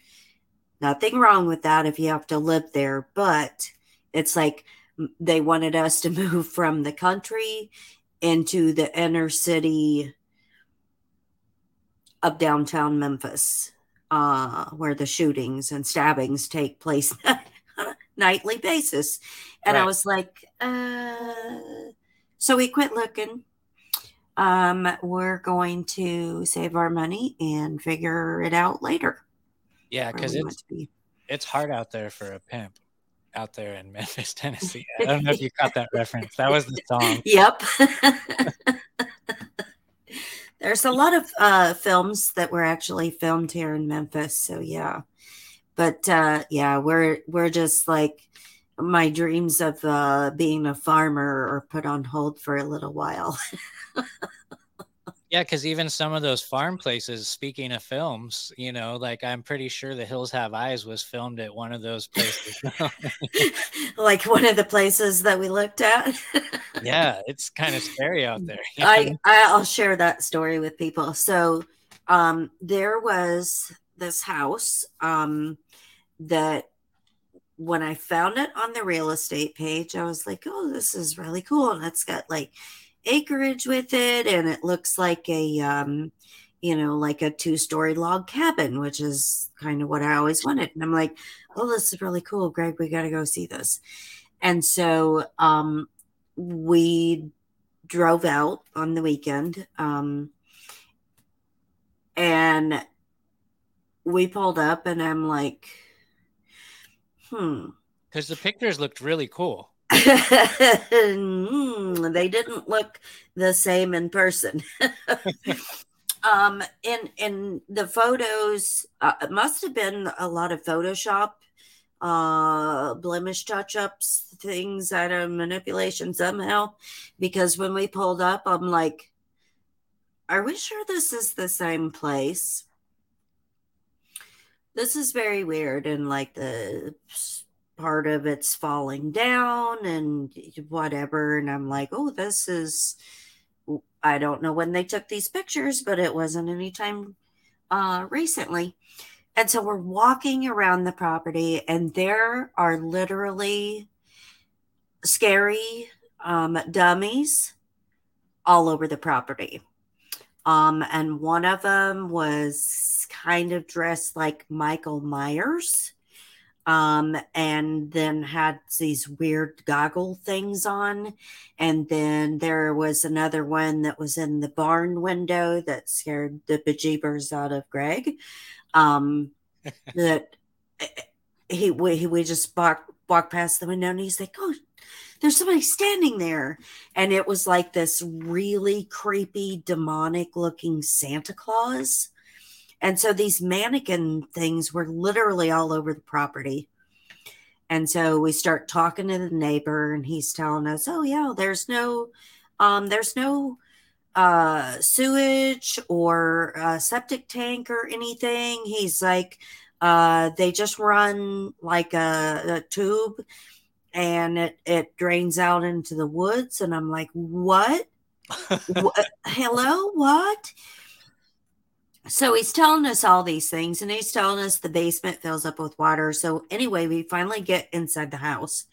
nothing wrong with that if you have to live there, but it's like they wanted us to move from the country into the inner city of downtown Memphis, uh, where the shootings and stabbings take place on a nightly basis. And I was like, uh, so we quit looking. Um, we're going to save our money and figure it out later. Yeah, because it's be. it's hard out there for a pimp out there in Memphis, Tennessee. I don't know if you caught that reference. That was the song. Yep. There's a lot of uh, films that were actually filmed here in Memphis, so yeah. But uh, yeah, we're we're just like my dreams of uh, being a farmer are put on hold for a little while. Yeah, because even some of those farm places, speaking of films, you know, like I'm pretty sure The Hills Have Eyes was filmed at one of those places. like one of the places that we looked at. yeah, it's kind of scary out there. I. I'll share that story with people. So um there was this house um that when I found it on the real estate page, I was like, oh, this is really cool. And it's got like acreage with it, and it looks like a um, you know, like a two-story log cabin, which is kind of what I always wanted. And I'm like, oh, this is really cool, Greg. We gotta go see this. And so um we drove out on the weekend um and we pulled up and i'm like hmm Because the pictures looked really cool. Hmm, they didn't look the same in person. Um in in the photos uh, it must have been a lot of photoshop uh blemish touch-ups things out of manipulation somehow because when we pulled up i'm like are we sure this is the same place? This is very weird and like the part of it's falling down and whatever and i'm like oh this is i don't know when they took these pictures but it wasn't anytime uh recently And so we're walking around the property, and there are literally scary um, dummies all over the property. Um, and one of them was kind of dressed like Michael Myers um, and then had these weird goggle things on. And then there was another one that was in the barn window that scared the bejeebers out of Greg. Um, that eh, he we, we just walked walked past the window and he's like, "Oh, there's somebody standing there," and it was like this really creepy, demonic looking Santa Claus. And so these mannequin things were literally all over the property. And so we start talking to the neighbor and he's telling us, "Oh yeah, there's no um there's no uh sewage or uh, septic tank or anything." He's like uh they just run like a, a tube and it it drains out into the woods and I'm like, "What? what? Hello? What?" So he's telling us all these things and he's telling us the basement fills up with water. So, anyway, we finally get inside the house.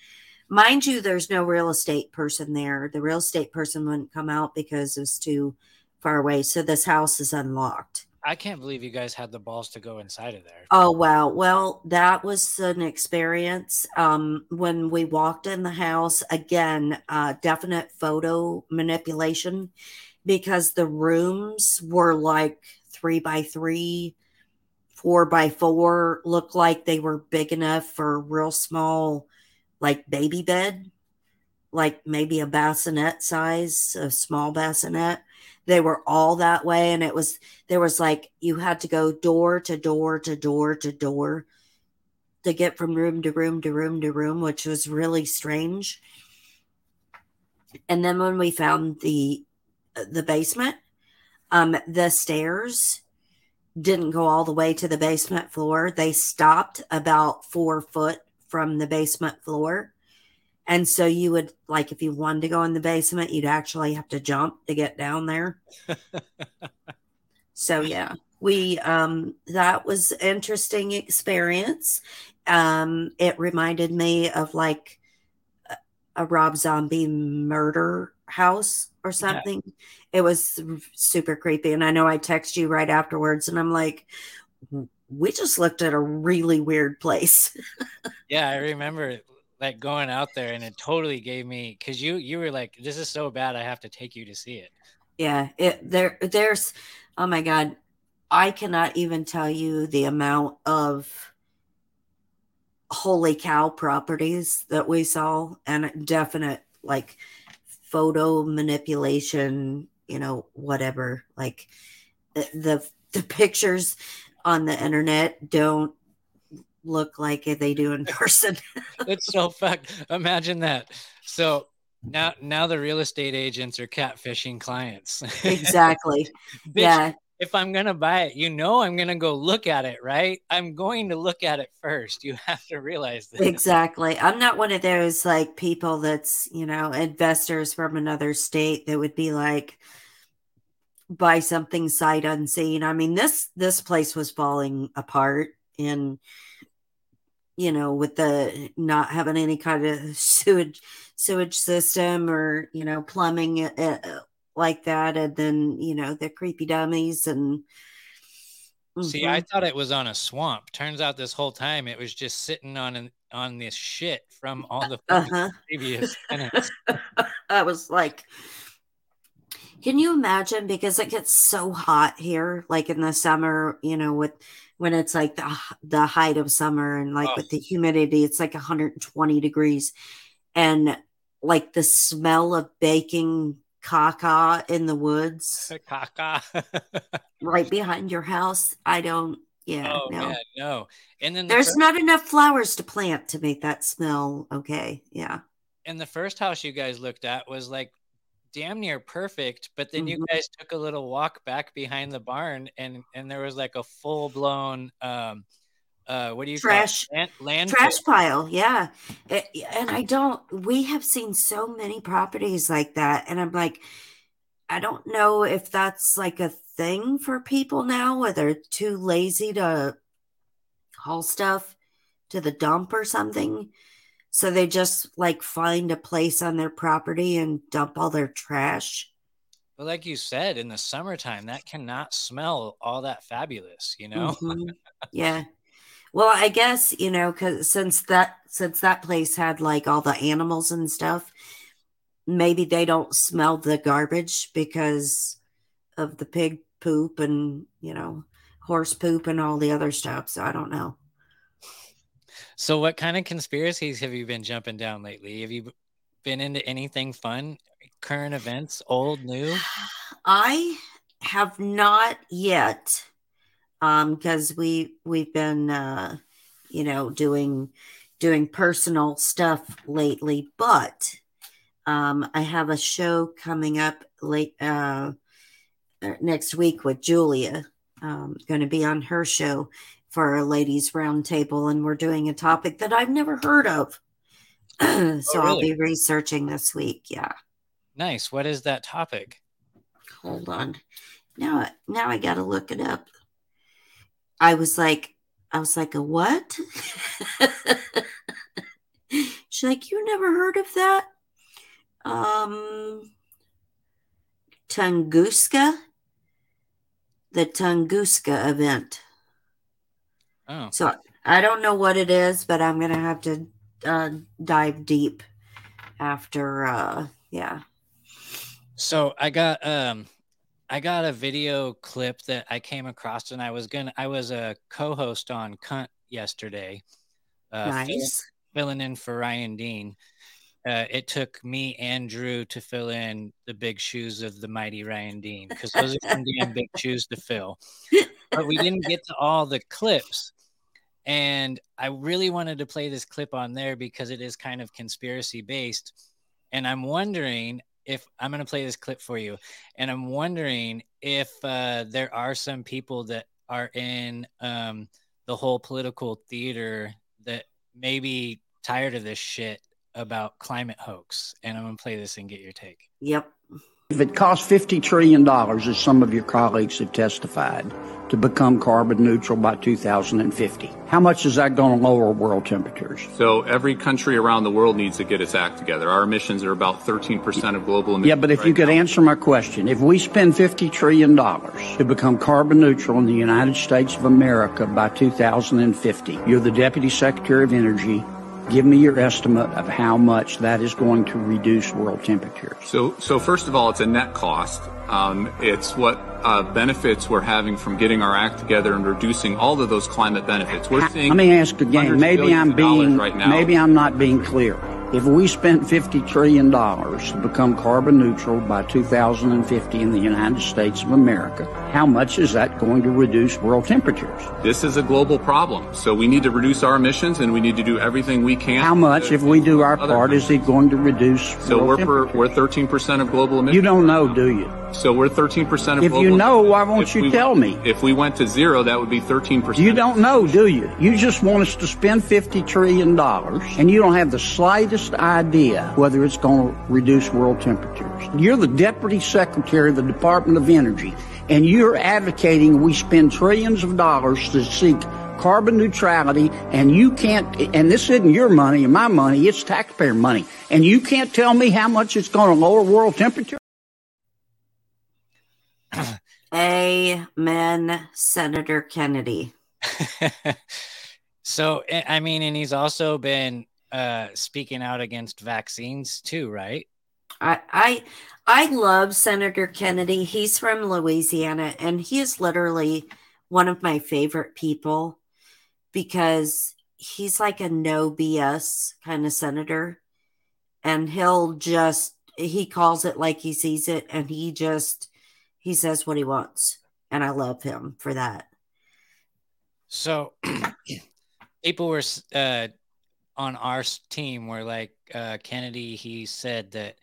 Mind you, there's no real estate person there. The real estate person wouldn't come out because it was too far away. So, this house is unlocked. I can't believe you guys had the balls to go inside of there. Oh, wow. Well, that was an experience. Um, when we walked in the house, again, uh, definite photo manipulation because the rooms were like three by three, four by four looked like they were big enough for a real small, like baby bed, like maybe a bassinet size, a small bassinet. They were all that way. And it was, there was like, you had to go door to door to door to door to get from room to room to room to room, which was really strange. And then when we found the uh, the basement, um, the stairs didn't go all the way to the basement floor. They stopped about four foot from the basement floor. And so you would like if you wanted to go in the basement, you'd actually have to jump to get down there. so yeah, we um that was interesting experience. Um it reminded me of like a, a Rob Zombie murder house or something. Yeah. It was super creepy. And I know I text you right afterwards and I'm like, mm-hmm. we just looked at a really weird place. yeah, I remember like going out there and it totally gave me because you you were like, this is so bad, I have to take you to see it. Yeah, it there there's oh my god, I cannot even tell you the amount of holy cow properties that we saw and definite like photo manipulation, you know, whatever. Like the, the pictures on the internet don't look like they do in person. it's so fucked. Imagine that. So now now the real estate agents are catfishing clients. exactly. Bitch, yeah if I'm going to buy it, you know, I'm going to go look at it, right? I'm going to look at it first. You have to realize that. Exactly. I'm not one of those like people that's, you know, investors from another state that would be like, buy something sight unseen. I mean, this, this place was falling apart and, you know, with the not having any kind of sewage, sewage system or, you know, plumbing, uh, like that and then you know the creepy dummies and mm-hmm. see i thought it was on a swamp turns out this whole time it was just sitting on an on this shit from all the uh-huh. previous tenants i was like can you imagine because it gets so hot here like in the summer you know with when it's like the the height of summer and like oh. with the humidity it's like 120 degrees and like the smell of baking caca in the woods. Caca. right behind your house. I don't yeah, oh, no. Man, no. And then the there's first... not enough flowers to plant to make that smell okay. Yeah. And the first house you guys looked at was like damn near perfect, but then mm-hmm. you guys took a little walk back behind the barn and and there was like a full blown um uh what do you trash land, land trash pile yeah it, and i don't we have seen so many properties like that and i'm like i don't know if that's like a thing for people now where they're too lazy to haul stuff to the dump or something. So they just like find a place on their property and dump all their trash. But like you said, in the summertime, that cannot smell all that fabulous, you know? Mhm. yeah. Well, I guess, you know, cuz since that since that place had like all the animals and stuff, maybe they don't smell the garbage because of the pig poop and, you know, horse poop and all the other stuff. So I don't know. So, what kind of conspiracies have you been jumping down lately? Have you been into anything fun? Current events, old, new? I have not yet, um, because we we've been, uh, you know, doing doing personal stuff lately. But um, I have a show coming up late uh, uh, next week with Julia. Um, going to be on her show for a ladies roundtable, and we're doing a topic that I've never heard of. so I'll be researching this week. Yeah. Nice. What is that topic? hold on now now i gotta look it up i was like i was like a what? She's like you never heard of that? Um tunguska? The tunguska event. Oh, so i don't know what it is but i'm gonna have to uh, dive deep after uh yeah. So I got um, I got a video clip that I came across, and I was gonna I was a co-host on Cunt yesterday, uh, fill- nice filling in for Ryan Dean. Uh, it took me and Drew to fill in the big shoes of the mighty Ryan Dean because those are some damn big shoes to fill. But we didn't get to all the clips. And I really wanted to play this clip on there because it is kind of conspiracy based. And I'm wondering if I'm going to play this clip for you. And I'm wondering if uh, there are some people that are in um, the whole political theater that may be tired of this shit about climate hoax. And I'm going to play this and get your take. yep If it costs $50 trillion, as some of your colleagues have testified, to become carbon neutral by 2050, how much is that going to lower world temperatures? So every country around the world needs to get its act together. Our emissions are about 13% of global emissions. Yeah, but if you could now. answer my question, if we spend $50 trillion to become carbon neutral in the United States of America by 2050, you're the Deputy Secretary of Energy. Give me your estimate of how much that is going to reduce world temperatures. So, so first of all, it's a net cost. Um, it's what uh, benefits we're having from getting our act together and reducing all of those climate benefits. We're seeing. Let me ask again. Maybe I'm being right now. maybe I'm not being clear. If we spent $50 trillion to become carbon neutral by 2050 in the United States of America, how much is that going to reduce world temperatures? This is a global problem, so we need to reduce our emissions, and we need to do everything we can. How much, if we do our part, is it going to reduce So we're per, we're 13% of global emissions. You don't know, do you? So we're 13% of If global you know, emissions. why won't If you we- tell me? If we went to zero, that would be 13%. You don't know, do you? You just want us to spend $50 trillion and you don't have the slightest idea whether it's going to reduce world temperatures. You're the Deputy Secretary of the Department of Energy and you're advocating we spend trillions of dollars to seek carbon neutrality and you can't, and this isn't your money and my money, it's taxpayer money. And you can't tell me how much it's going to lower world temperature? Amen, Senator Kennedy. so, I I mean, and he's also been uh, speaking out against vaccines too, right? I I I love Senator Kennedy. He's from Louisiana and he is literally one of my favorite people because he's like a no BS kind of senator and he'll just he calls it like he sees it and he just he says what he wants and I love him for that. So, people were uh, on our team were like uh, Kennedy. He said that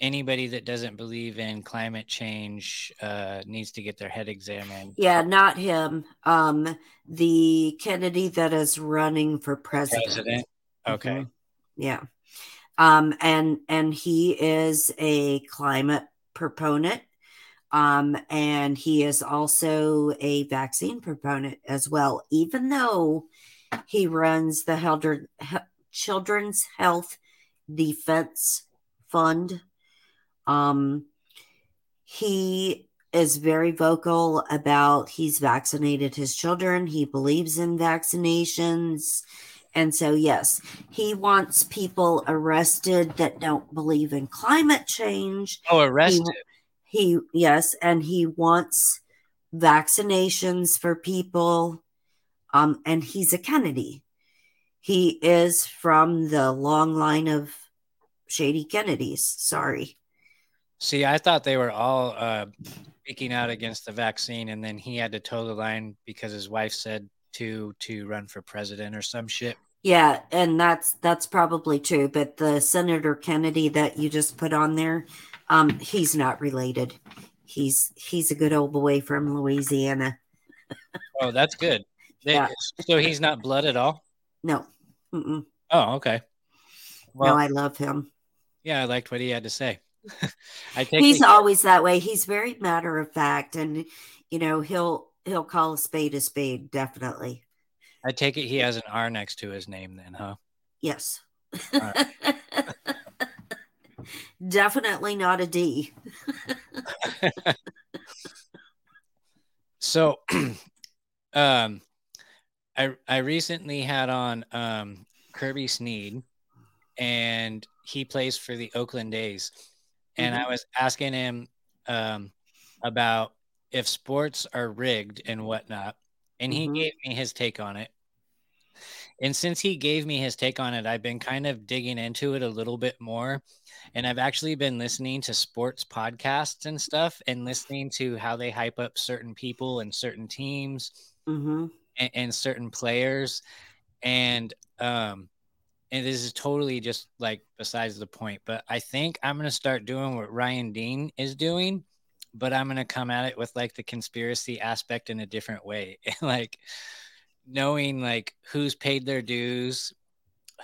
anybody that doesn't believe in climate change uh, needs to get their head examined. Yeah, not him. Um the Kennedy that is running for president. President. Okay. Mhm. Yeah. Um and and he is a climate proponent. Um and he is also a vaccine proponent as well even though He runs the Helder, He- Children's Health Defense Fund. Um, he is very vocal about he's vaccinated his children. He believes in vaccinations. And so, yes, he wants people arrested that don't believe in climate change. Oh, arrested. He, yes, and he wants vaccinations for people. Um, and he's a Kennedy. He is from the long line of shady Kennedys. Sorry. See, I thought they were all uh, speaking out against the vaccine, and then he had to toe the line because his wife said to to run for president or some shit. Yeah, and that's that's probably true. But the Senator Kennedy that you just put on there, um, he's not related. He's he's a good old boy from Louisiana. Oh, that's good. They- Yeah. So he's not blood at all. No, Mm-mm. Oh, okay. no, Well, I love him. yeah, I liked what he had to say. I take He's it- always that way. He's very matter of fact, and you know he'll he'll call a spade a spade. Definitely, I take it he has an R next to his name, then, huh? yes. Definitely not a D. So, um, I I recently had on um Kirby Snead, and he plays for the Oakland A's, and I Mhm. was asking him um about if sports are rigged and whatnot, and he Mhm. gave me his take on it. And since he gave me his take on it, I've been kind of digging into it a little bit more. And I've actually been listening to sports podcasts and stuff and listening to how they hype up certain people and certain teams hmm and, and certain players. And um and this is totally just like besides the point, but I think I'm gonna start doing what Ryan Dean is doing, but I'm gonna come at it with like the conspiracy aspect in a different way. like knowing like who's paid their dues,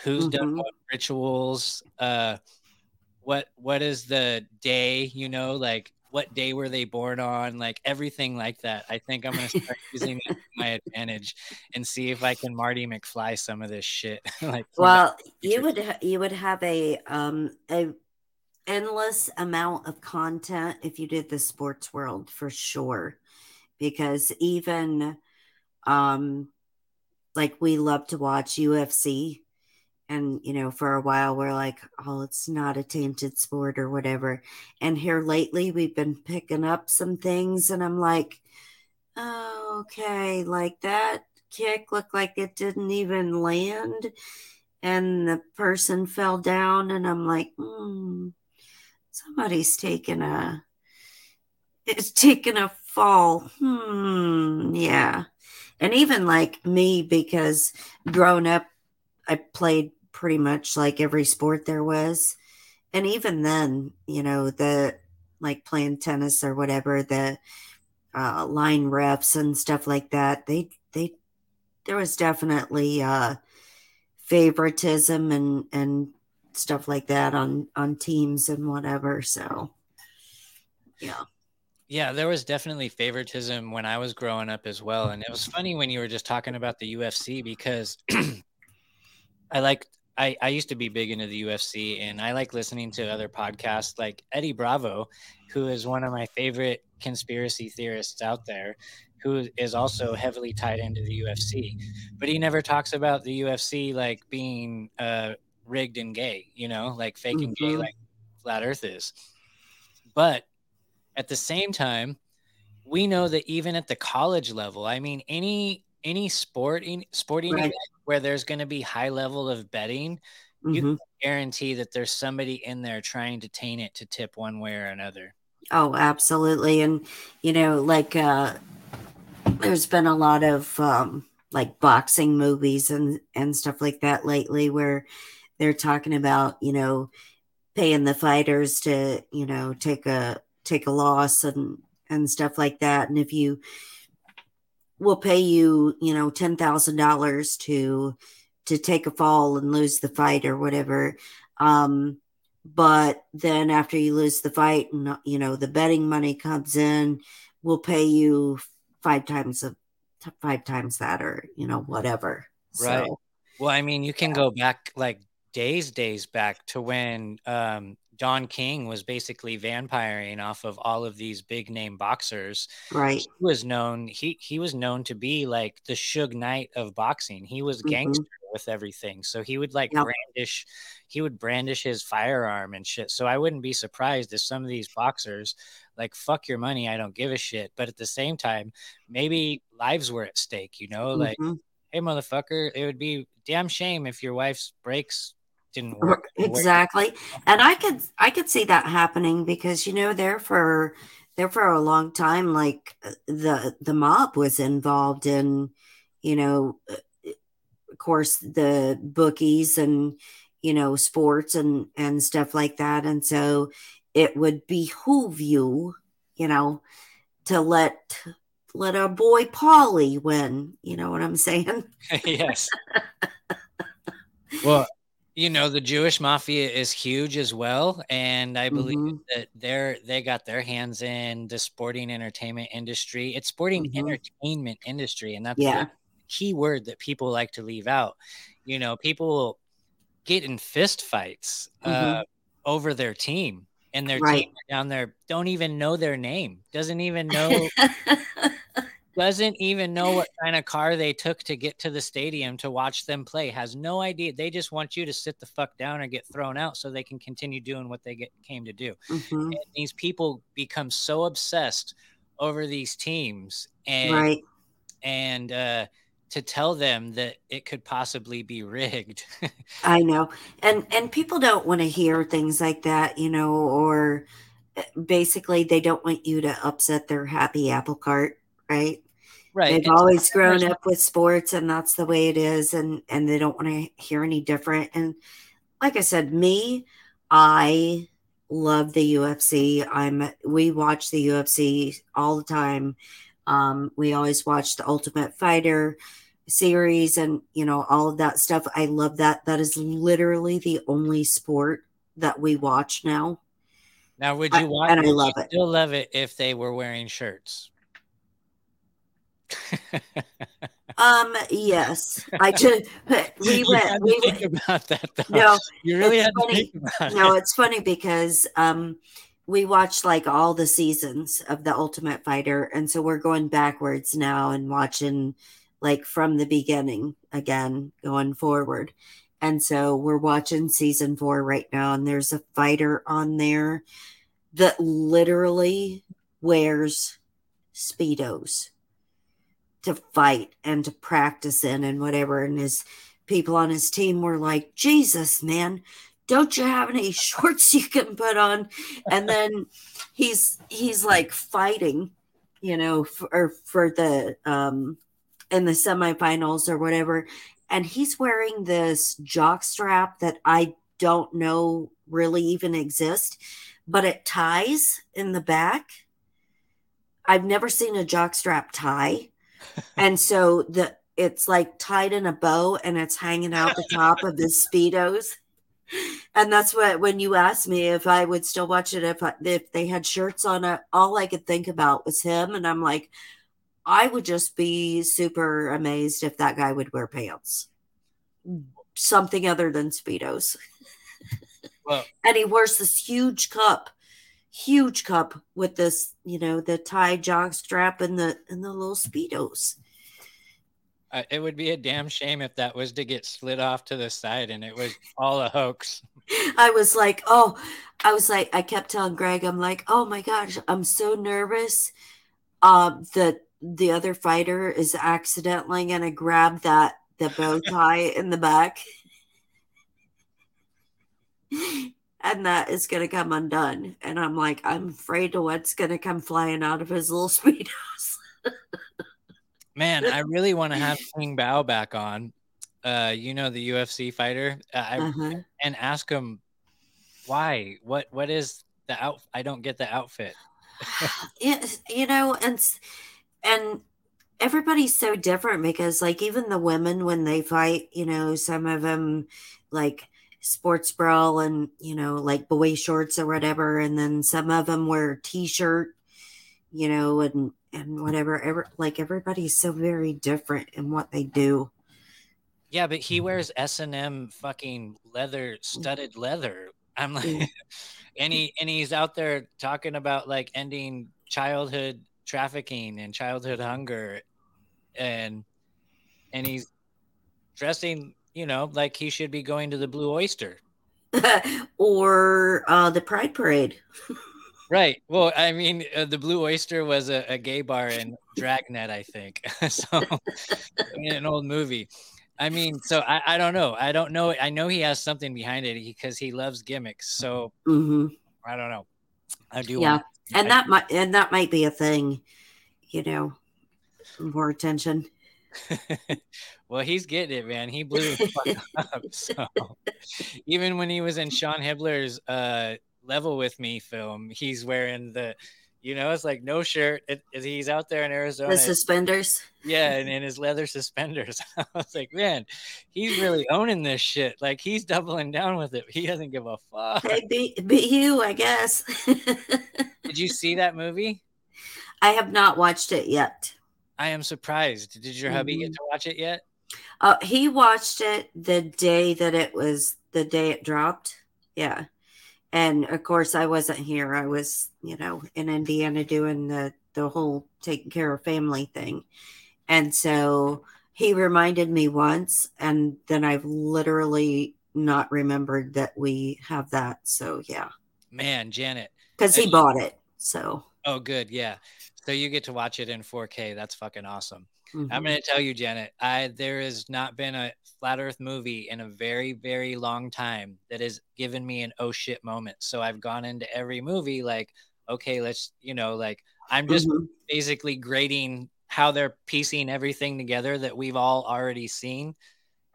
who's done Mhm. what rituals, uh what what is the day, you know, like what day were they born on, like everything like that. I think I'm gonna start using that to my advantage and see if I can Marty McFly some of this shit. like Well, you would ha- you would have a um a endless amount of content if you did the sports world for sure, because even um like we love to watch UFC. And you know, for a while we're like, oh, it's not a tainted sport or whatever. And here lately, we've been picking up some things, and I'm like, oh, okay, like that kick looked like it didn't even land, and the person fell down, and I'm like, hmm, somebody's taking a, it's taking a fall. Hmm, yeah. And even like me, because growing up, I played pretty much like every sport there was. And even then, you know, the like playing tennis or whatever, the uh, line refs and stuff like that, they, they, there was definitely uh, favoritism and, and stuff like that on, on teams and whatever. So, yeah. Yeah, there was definitely favoritism when I was growing up as well. And it was funny when you were just talking about the UFC because I like I, I used to be big into the UFC and I like listening to other podcasts like Eddie Bravo, who is one of my favorite conspiracy theorists out there, who is also heavily tied into the UFC. But he never talks about the UFC like being uh, rigged and gay, you know, like fake and gay, Mhm. like Flat Earth is. But at the same time, we know that even at the college level, I mean, any any sporting sporting Right. event where there's going to be high level of betting, you Mhm. can guarantee that there's somebody in there trying to taint it to tip one way or another. Oh, absolutely. And, you know, like, uh, there's been a lot of, um, like boxing movies and, and stuff like that lately where they're talking about, you know, paying the fighters to, you know, take a, take a loss and, and stuff like that. And if you will pay you, you know, $10,000 to, to take a fall and lose the fight or whatever. Um, but then after you lose the fight and you know the betting money comes in we'll pay you five times of five times that or you know whatever Right. So, Well, I mean, you can go back like days, days back to when um, Don King was basically vampiring off of all of these big name boxers. right. He was known. He he was known to be like the Suge Knight of boxing. He was Mhm. gangster with everything. So he would like Yep. brandish. He would brandish his firearm and shit. So I wouldn't be surprised if some of these boxers like fuck your money. I don't give a shit. But at the same time, maybe lives were at stake. You know, like Mhm. hey motherfucker it would be damn shame if your wife's brakes didn't work Exactly. And I could I could see that happening because you know there for there for a long time like uh, the the mob was involved in you know uh, of course the bookies and you know sports and and stuff like that. And so it would behoove you you know to let let our boy Paulie win. You know what I'm saying? Yes. Well you know the jewish mafia is huge as well and i believe Mhm. that they're they got their hands in the sporting entertainment industry it's sporting Mhm. entertainment industry and that's Yeah. the key word that people like to leave out you know people get in fist fights uh, over their team and their Mm-hmm. Right. team down there don't even know their name doesn't even know doesn't even know what kind of car they took to get to the stadium to watch them play has no idea they just want you to sit the fuck down or get thrown out so they can continue doing what they get came to do Mhm. and these people become so obsessed over these teams and right and uh to tell them that it could possibly be rigged I know. And and people don't want to hear things like that, you know, or uh, basically they don't want you to upset their happy apple cart, right? Right They've and always grown up with sports and that's the way it is and and they don't want to hear any different. And like I said, me, I love the UFC. I'm we watch the UFC all the time. Um, we always watch the Ultimate Fighter series and you know all of that stuff. I love that. That is literally the only sport that we watch now. now would I- you watch and I love it. still love it if they were wearing shirts Um, yes, I just we went we went, about that though. no you really it's had to funny. think about no, it. it's funny because um we watched like all the seasons of the Ultimate Fighter, and so we're going backwards now and watching like from the beginning again, going forward. And so we're watching season four right now, and there's a fighter on there that literally wears speedos to fight and to practice in and whatever. And his people on his team were like, Jesus, man, don't you have any shorts you can put on? And then he's he's like fighting, you know, for for the um in the semifinals or whatever. And he's wearing this jock strap that I don't know really even exist, but it ties in the back. I've never seen a jock strap tie. and so the it's like tied in a bow and it's hanging out the top of his speedos. And that's what when you asked me if I would still watch it if I, if they had shirts on it, all I could think about was him, and I'm like, I would just be super amazed if that guy would wear pants, hmm. something other than speedos. Well, and he wears this huge cup, huge cup with this, you know, the tie jog strap and the and the little speedos. Uh, it would be a damn shame if that was to get slid off to the side and it was all a hoax. I was like, oh, I was like, I kept telling Greg, I'm like, oh my gosh, I'm so nervous. Um, that the other fighter is accidentally gonna grab that the bow tie in the back. And that is going to come undone. And I'm like, I'm afraid of what's going to come flying out of his little speedos. Man, I really want to have King Bao back on. Uh, you know the UFC fighter, uh, I, Uh-huh. and ask him why. What what is the out? I don't get the outfit. Yeah, you know, and and everybody's so different because like even the women when they fight, you know, some of them like sports bra and you know like boy shorts or whatever, and then some of them wear t-shirt, you know, and and whatever. Ever like everybody's so very different in what they do. Yeah, but he mm-hmm. wears S and M fucking leather, studded leather. I'm like, mm. and he and he's out there talking about like ending childhood trafficking and childhood hunger, and and he's dressing, you know, like he should be going to the Blue Oyster. or uh, the Pride Parade. Right. Well, I mean, uh, the Blue Oyster was a, a gay bar in Dragnet, I think. so, in an old movie. I mean, so I, I don't know. I don't know. I know he has something behind it because he loves gimmicks. So Mhm. I don't know. I do. Yeah, and I- that might and that might be a thing. You know, more attention. well, he's getting it, man. He blew the fuck up. So even when he was in Sean Hibbeler's uh, Level with Me film, he's wearing the, you know, it's like no shirt. It, it- he's out there in Arizona. The suspenders. Yeah, and in his leather suspenders. I was like, man, he's really owning this shit. Like he's doubling down with it. He doesn't give a fuck. Hey, be, be you, I guess. Did you see that movie? I have not watched it yet. I am surprised. Did your hubby Mm-hmm. get to watch it yet? Uh, he watched it the day that it was the day it dropped. Yeah. And of course, I wasn't here. I was, you know, in Indiana doing the the whole taking care of family thing. And so he reminded me once, and then I've literally not remembered that we have that. So yeah, Man, Janet. because he bought it. So Oh, good. Yeah. So you get to watch it in 4K. That's fucking awesome. I'm mhm. going to tell you, Janet, I there has not been a flat Earth movie in a very, very long time that has given me an oh shit moment. So I've gone into every movie like, okay, let's, you know, like I'm just Mhm. basically grading how they're piecing everything together that we've all already seen.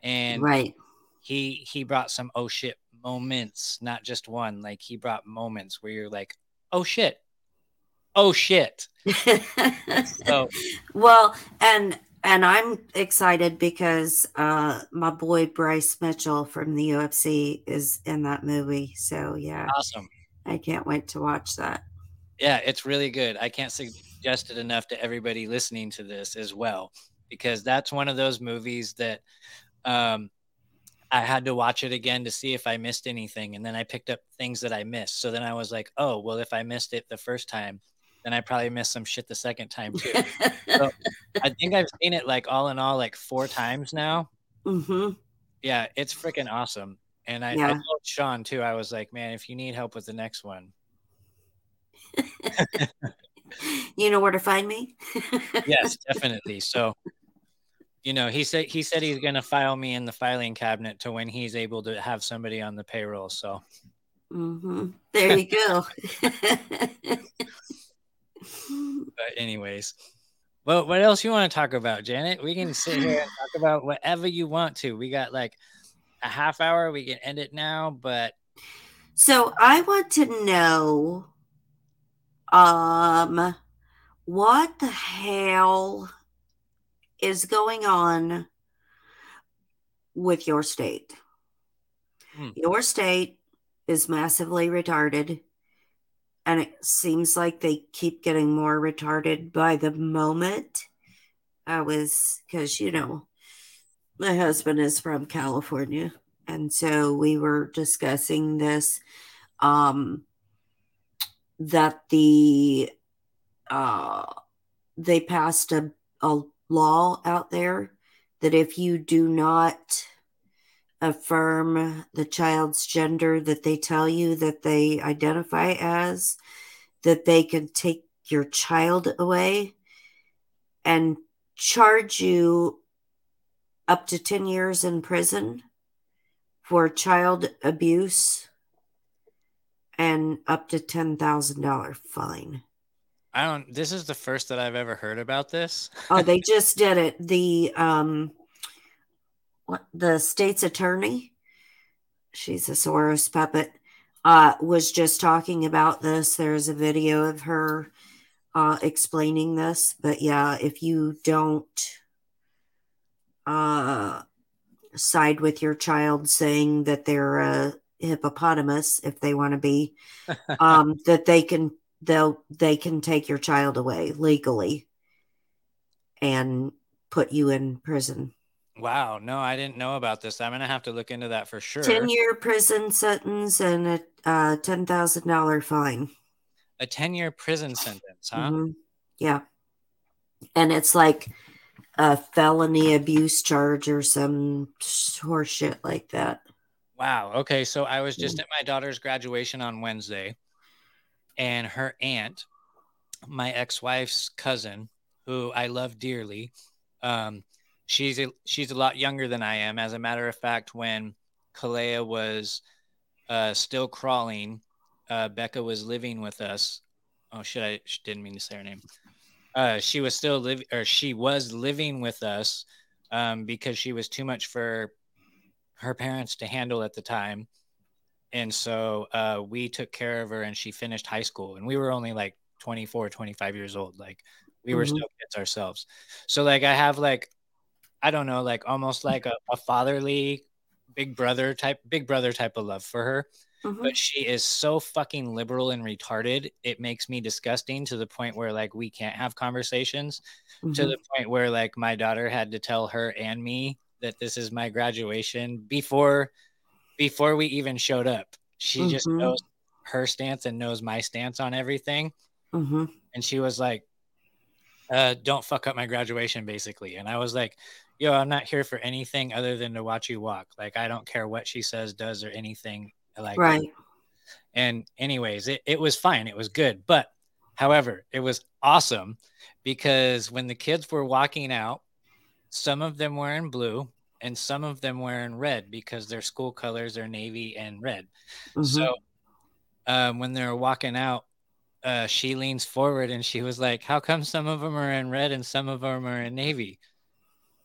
And right. he he brought some oh shit moments, not just one. Like he brought moments where you're like, oh shit, oh shit. So well and and i'm excited because uh my boy bryce mitchell from the ufc is in that movie so yeah awesome. i can't wait to watch that Yeah, it's really good. I can't suggest it enough to everybody listening to this as well, because that's one of those movies that um, I had to watch it again to see if I missed anything. And then I picked up things that I missed. So then I was like, oh, well, if I missed it the first time, then I probably missed some shit the second time too. so I think I've seen it like all in all, like four times now. hmm Yeah, it's freaking awesome. And I, I told Sean too, I was like, man, if you need help with the next one, you know where to find me yes, definitely. So, you know, he said he said he's going to file me in the filing cabinet to when he's able to have somebody on the payroll. So, hmm there you go but anyways, well, what else you want to talk about, Janet? We can sit here and talk about whatever you want to. We got like a half hour. We can end it now, but so i want to know um what the hell is going on with your state Hmm. your state is massively retarded and it seems like they keep getting more retarded by the moment. I was because you know my husband is from california and so we were discussing this um that the uh they passed a, a law out there that if you do not affirm the child's gender that they tell you that they identify as that they can take your child away and charge you up to 10 years in prison for child abuse and up to $10,000 fine. I don't. This is the first that I've ever heard about this. oh, they just did it. The um what the state's attorney, she's a Soros puppet, uh, was just talking about this. There's a video of her uh explaining this. But yeah, if you don't uh side with your child saying that they're a hippopotamus if they want to be, um, that they can they'll they can take your child away legally and put you in prison. Wow, no, I didn't know about this. I'm gonna have to look into that for sure. 10 year prison sentence and a uh, $10,000 fine. A 10 year prison sentence, huh? Mhm. Yeah. And it's like a felony abuse charge or some horse shit like that. Wow. Okay. So I was just at my daughter's graduation on Wednesday, and her aunt, my ex-wife's cousin, who I love dearly, um, she's a, she's a lot younger than I am. As a matter of fact, when Kalea was uh, still crawling, uh, Becca was living with us. Oh shit! I didn't mean to say her name. Uh, she was still living, or she was living with us um, because she was too much for her parents to handle at the time. And so uh, we took care of her and she finished high school. And we were only like 24, 25 years old. Like we were Mhm. still kids ourselves. So, like, I have like, I don't know, like almost like a, a fatherly big brother type, big brother type of love for her. Mhm. But she is so fucking liberal and retarded. It makes me disgusting to the point where like we can't have conversations to Mhm. the point where like my daughter had to tell her and me that this is my graduation before before we even showed up she just Mhm. knows her stance and knows my stance on everything Mhm. and she was like uh don't fuck up my graduation basically and i was like yo i'm not here for anything other than to watch you walk like i don't care what she says does or anything like Right. and anyways, it, it was fine. It was good. But however, it was awesome because when the kids were walking out, some of them were in blue and some of them were in red because their school colors are navy and red. Mhm. So um, when they were walking out, uh, she leans forward and she was like, How come some of them are in red and some of them are in navy?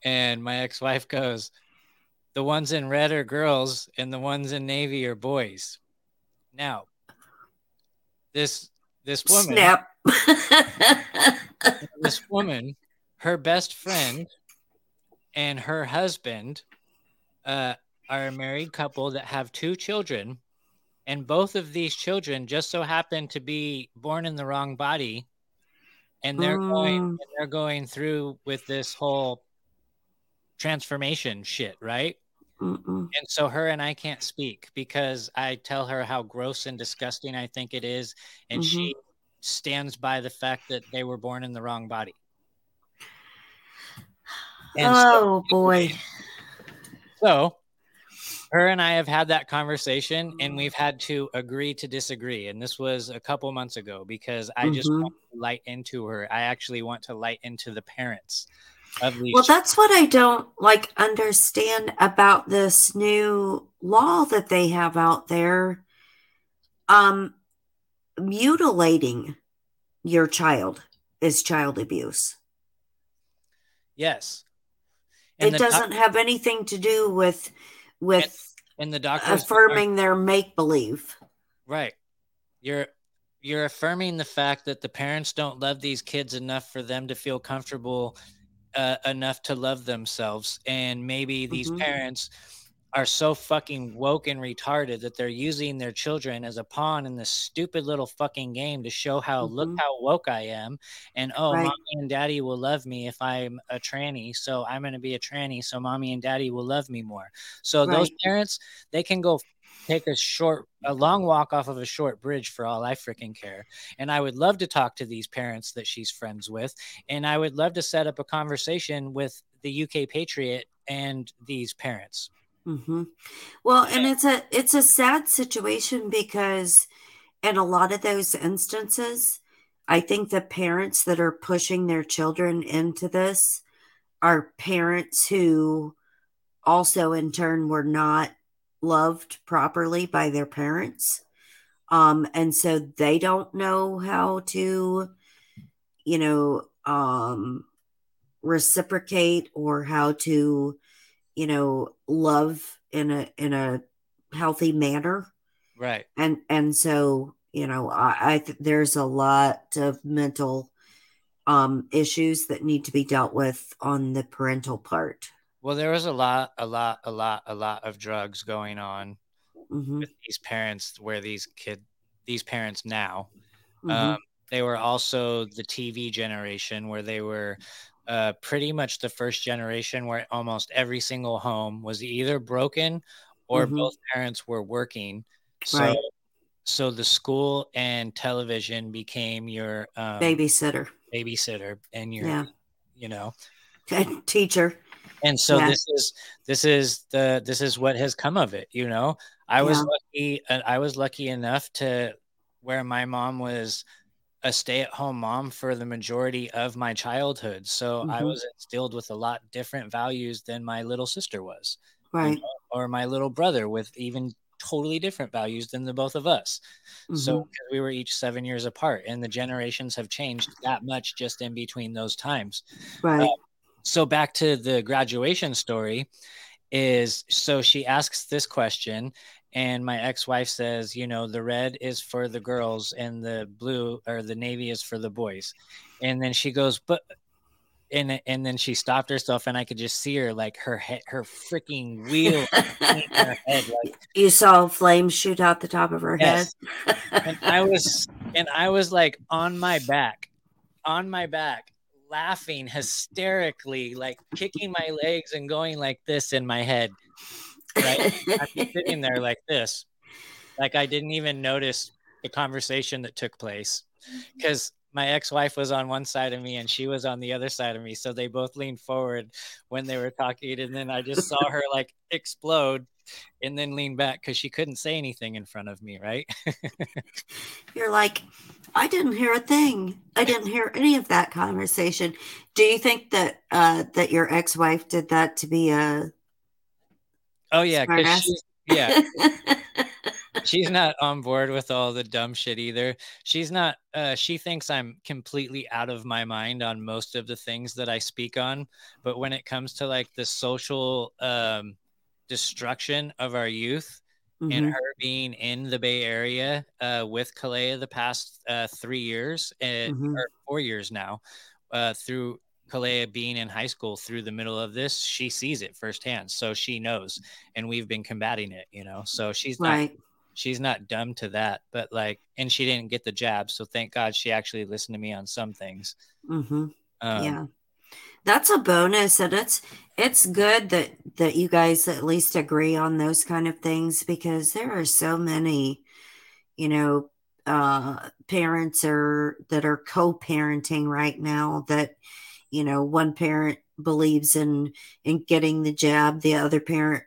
And my ex wife goes, The ones in red are girls and the ones in navy are boys. Now, this this woman, Snap. this woman, her best friend and her husband uh, are a married couple that have two children, and both of these children just so happen to be born in the wrong body, and they're going Mm. and they're going through with this whole transformation shit, right? Mm-mm. And so her and I can't speak because I tell her how gross and disgusting I think it is. And she stands by the fact that they were born in the wrong body. And so, oh boy. so her and I have had that conversation and we've had to agree to disagree. And this was a couple months ago because I just Mhm. want to light into her. I actually want to light into the parents Well, that's what I don't like understand about this new law that they have out there. Um, mutilating your child is child abuse. yes. it doesn't have anything to do with with and the doctors affirming their make believe. Right. You're you're affirming the fact that the parents don't love these kids enough for them to feel comfortable uh, enough to love themselves and maybe these Mhm. parents are so fucking woke and retarded that they're using their children as a pawn in this stupid little fucking game to show how look Mhm. how woke I am and oh Right. mommy and daddy will love me if I'm a tranny so I'm going to be a tranny so mommy and daddy will love me more. So those parents they can go take a short a long walk off of a short bridge for all I freaking care. And I would love to talk to these parents that she's friends with and I would love to set up a conversation with the UK Patriot and these parents. hmm Well, and it's a it's a sad situation because in a lot of those instances, I think the parents that are pushing their children into this are parents who also in turn were not loved properly by their parents. Um, and so they don't know how to, you know, um, reciprocate or how to, you know, love in a in a healthy manner. Right. And and so, you know, I, I th- there's a lot of mental um issues that need to be dealt with on the parental part. Well, there was a lot, a lot, a lot, a lot of drugs going on hmm with these parents where these kid these parents now Mhm. um, they were also the tv generation where they were uh, pretty much the first generation where almost every single home was either broken or Mhm. both parents were working. So, Right. so the school and television became your um, Babysitter. babysitter and your, Yeah. you know, Teacher. And so Yeah. this is this is the this is what has come of it you know i was Yeah. lucky uh, i was lucky enough to where my mom was a stay-at-home mom for the majority of my childhood so i Mhm. was instilled with a lot different values than my little sister was you Right. know, or my little brother with even totally different values than the both of us so Mhm. 'cause we were each seven years apart and the generations have changed that much just in between those times Right. uh, so back to the graduation story is so she asks this question and my ex-wife says you know the red is for the girls and the blue or the navy is for the boys and then she goes but and and then she stopped herself and i could just see her like her head her freaking wheel her head like You saw flames shoot out the top of her Yes. head. and I was and I was like on my back, on my back, laughing hysterically, like kicking my legs and going like this in my head. Right? I'm sitting there like this. Like I didn't even notice the conversation that took place. Because my ex-wife was on one side of me and she was on the other side of me. So they both leaned forward when they were talking. And then I just saw her like explode and then lean back because she couldn't say anything in front of me, right? You're like, I didn't hear a thing. I didn't hear any of that conversation. Do you think that uh that your ex-wife did that to be a Oh yeah, because yeah, she's not on board with all the dumb shit either. She's not. Uh, she thinks I'm completely out of my mind on most of the things that I speak on, but when it comes to like the social um, destruction of our youth and Mhm. her being in the Bay Area uh, with Kalea the past uh, three years and Mhm. or four years now, uh, through Kalea being in high school through the middle of this, she sees it firsthand, so she knows, and we've been combating it, you know. So she's not she's not dumb to that, but like, and she didn't get the jab, so thank God she actually listened to me on some things. Mm-hmm. Um, yeah that's a bonus and it's it's good that that you guys at least agree on those kind of things because there are so many you know uh parents are that are co-parenting right now that you know one parent believes in in getting the jab the other parent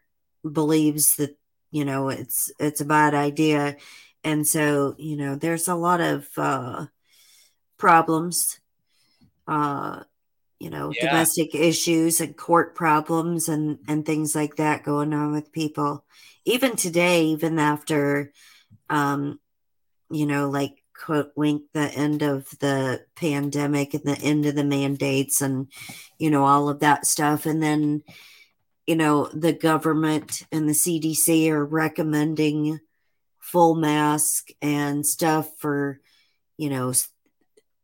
believes that you know it's it's a bad idea. And so you know there's a lot of uh problems uh you know Yeah. domestic issues and court problems and and things like that going on with people even today even after um you know like quote wink the end of the pandemic and the end of the mandates and you know all of that stuff and then you know the government and the cdc are recommending full mask and stuff for you know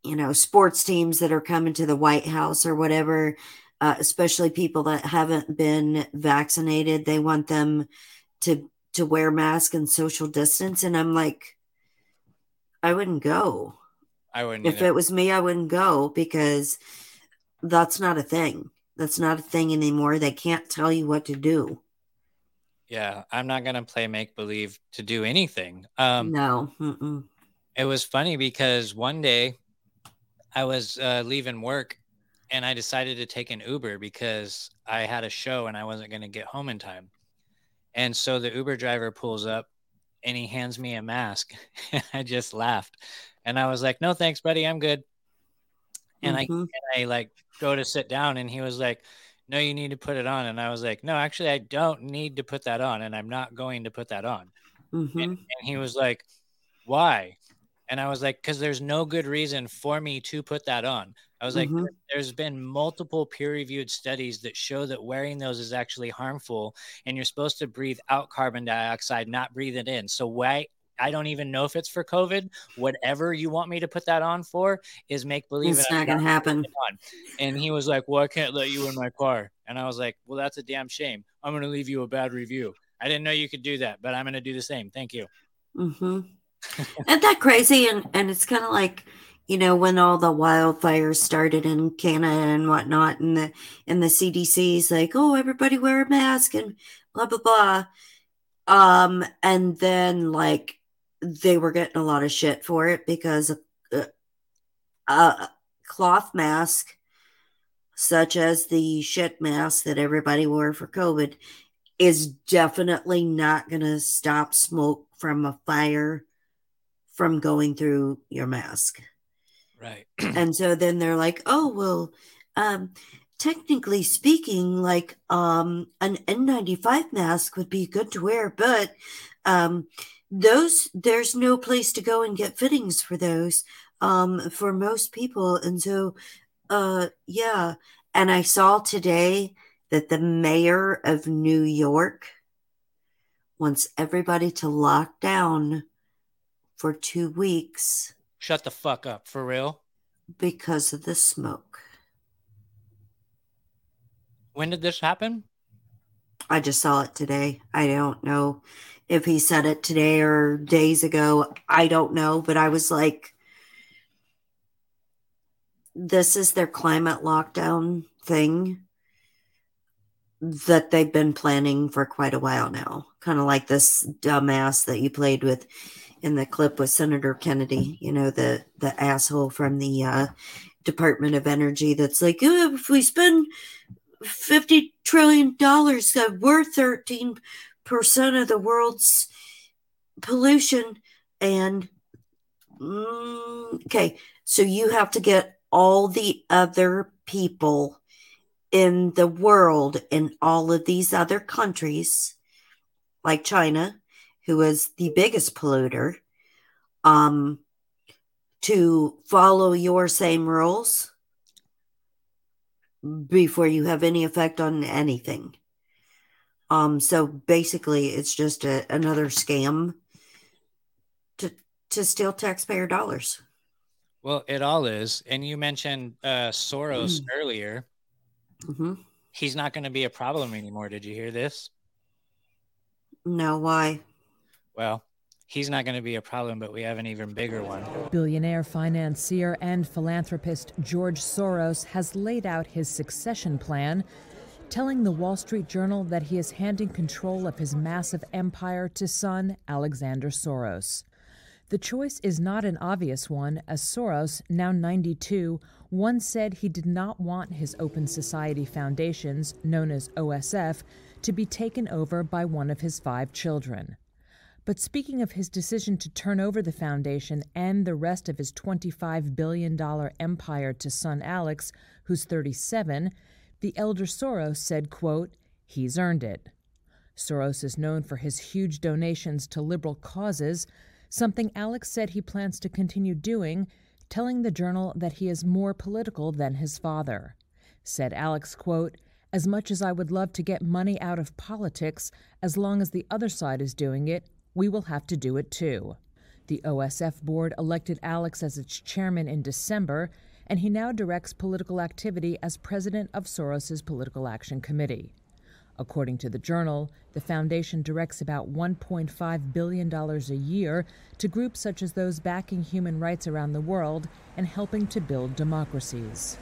you know sports teams that are coming to the white house or whatever uh, especially people that haven't been vaccinated they want them to to wear masks and social distance and i'm like i wouldn't go I wouldn't. if either. it was me i wouldn't go because that's not a thing that's not a thing anymore they can't tell you what to do yeah, I'm not gonna play make believe to do anything. Um, no mm-mm. it was funny because one day I was uh, leaving work and I decided to take an Uber because I had a show and I wasn't going to get home in time. And so the Uber driver pulls up and he hands me a mask. I just laughed. And I was like, no, thanks, buddy. I'm good. And I Mhm. and I like go to sit down and he was like, no, you need to put it on. And I was like, no, actually, I don't need to put that on. And I'm not going to put that on. Mhm. And he was like, why? And I was like, because there's no good reason for me to put that on. I was like, Mhm. there's been multiple peer reviewed studies that show that wearing those is actually harmful and you're supposed to breathe out carbon dioxide, not breathe it in. So, why? I don't even know if it's for COVID. Whatever you want me to put that on for is make believe. It's not gonna happen. And he was like, Well, I can't let you in my car. And I was like, Well, that's a damn shame. I'm going to leave you a bad review. I didn't know you could do that, but I'm going to do the same. Thank you. Mm-hmm. Isn't that crazy? And and it's kind of like, you know, when all the wildfires started in Canada and whatnot, and the and the CDC's like, oh, everybody wear a mask and blah blah blah. Um, and then like they were getting a lot of shit for it because uh, a cloth mask, such as the shit mask that everybody wore for COVID, is definitely not going to stop smoke from a fire from going through your mask. Right. and so then they're like, oh, well, um, technically speaking, like um, an N95 mask would be good to wear, but um, those there's no place to go and get fittings for those um, for most people, and so uh, yeah. And I saw today that the mayor of New York wants everybody to lock down for two weeks Shut the fuck up. For real? because of the smoke. When did this happen? I just saw it today. I don't know if he said it today or days ago. I don't know, but I was like, this is their climate lockdown thing that they've been planning for quite a while now. Kind of like this dumbass that you played with in the clip with Senator Kennedy, you know, the the asshole from the uh, Department of Energy that's like, oh, if we spend fifty trillion dollars, uh, we're thirteen percent of the world's pollution, and mm, okay, so you have to get all the other people in the world in all of these other countries, like China, who is the biggest polluter, um, to follow your same rules before you have any effect on anything. Um, so basically, it's just a, another scam to to steal taxpayer dollars. Well, it all is. And you mentioned uh, Soros earlier. hmm He's not going to be a problem anymore. Did you hear this? No, why? Well, he's not going to be a problem, but we have an even bigger one. Billionaire financier and philanthropist George Soros has laid out his succession plan, telling the Wall Street Journal that he is handing control of his massive empire to son Alexander Soros. The choice is not an obvious one, as Soros, now 92, once said he did not want his Open Society foundations, known as OSF, to be taken over by one of his five children. But speaking of his decision to turn over the foundation and the rest of his $25 billion empire to son Alex, who's 37, the elder Soros said, quote, he's earned it. Soros is known for his huge donations to liberal causes, something Alex said he plans to continue doing, telling the journal that he is more political than his father. Said Alex, quote, as much as I would love to get money out of politics, as long as the other side is doing it, we will have to do it too. The OSF board elected Alex as its chairman in December, and he now directs political activity as president of Soros's Political Action Committee. According to the journal, the foundation directs about $1.5 billion a year to groups such as those backing human rights around the world and helping to build democracies.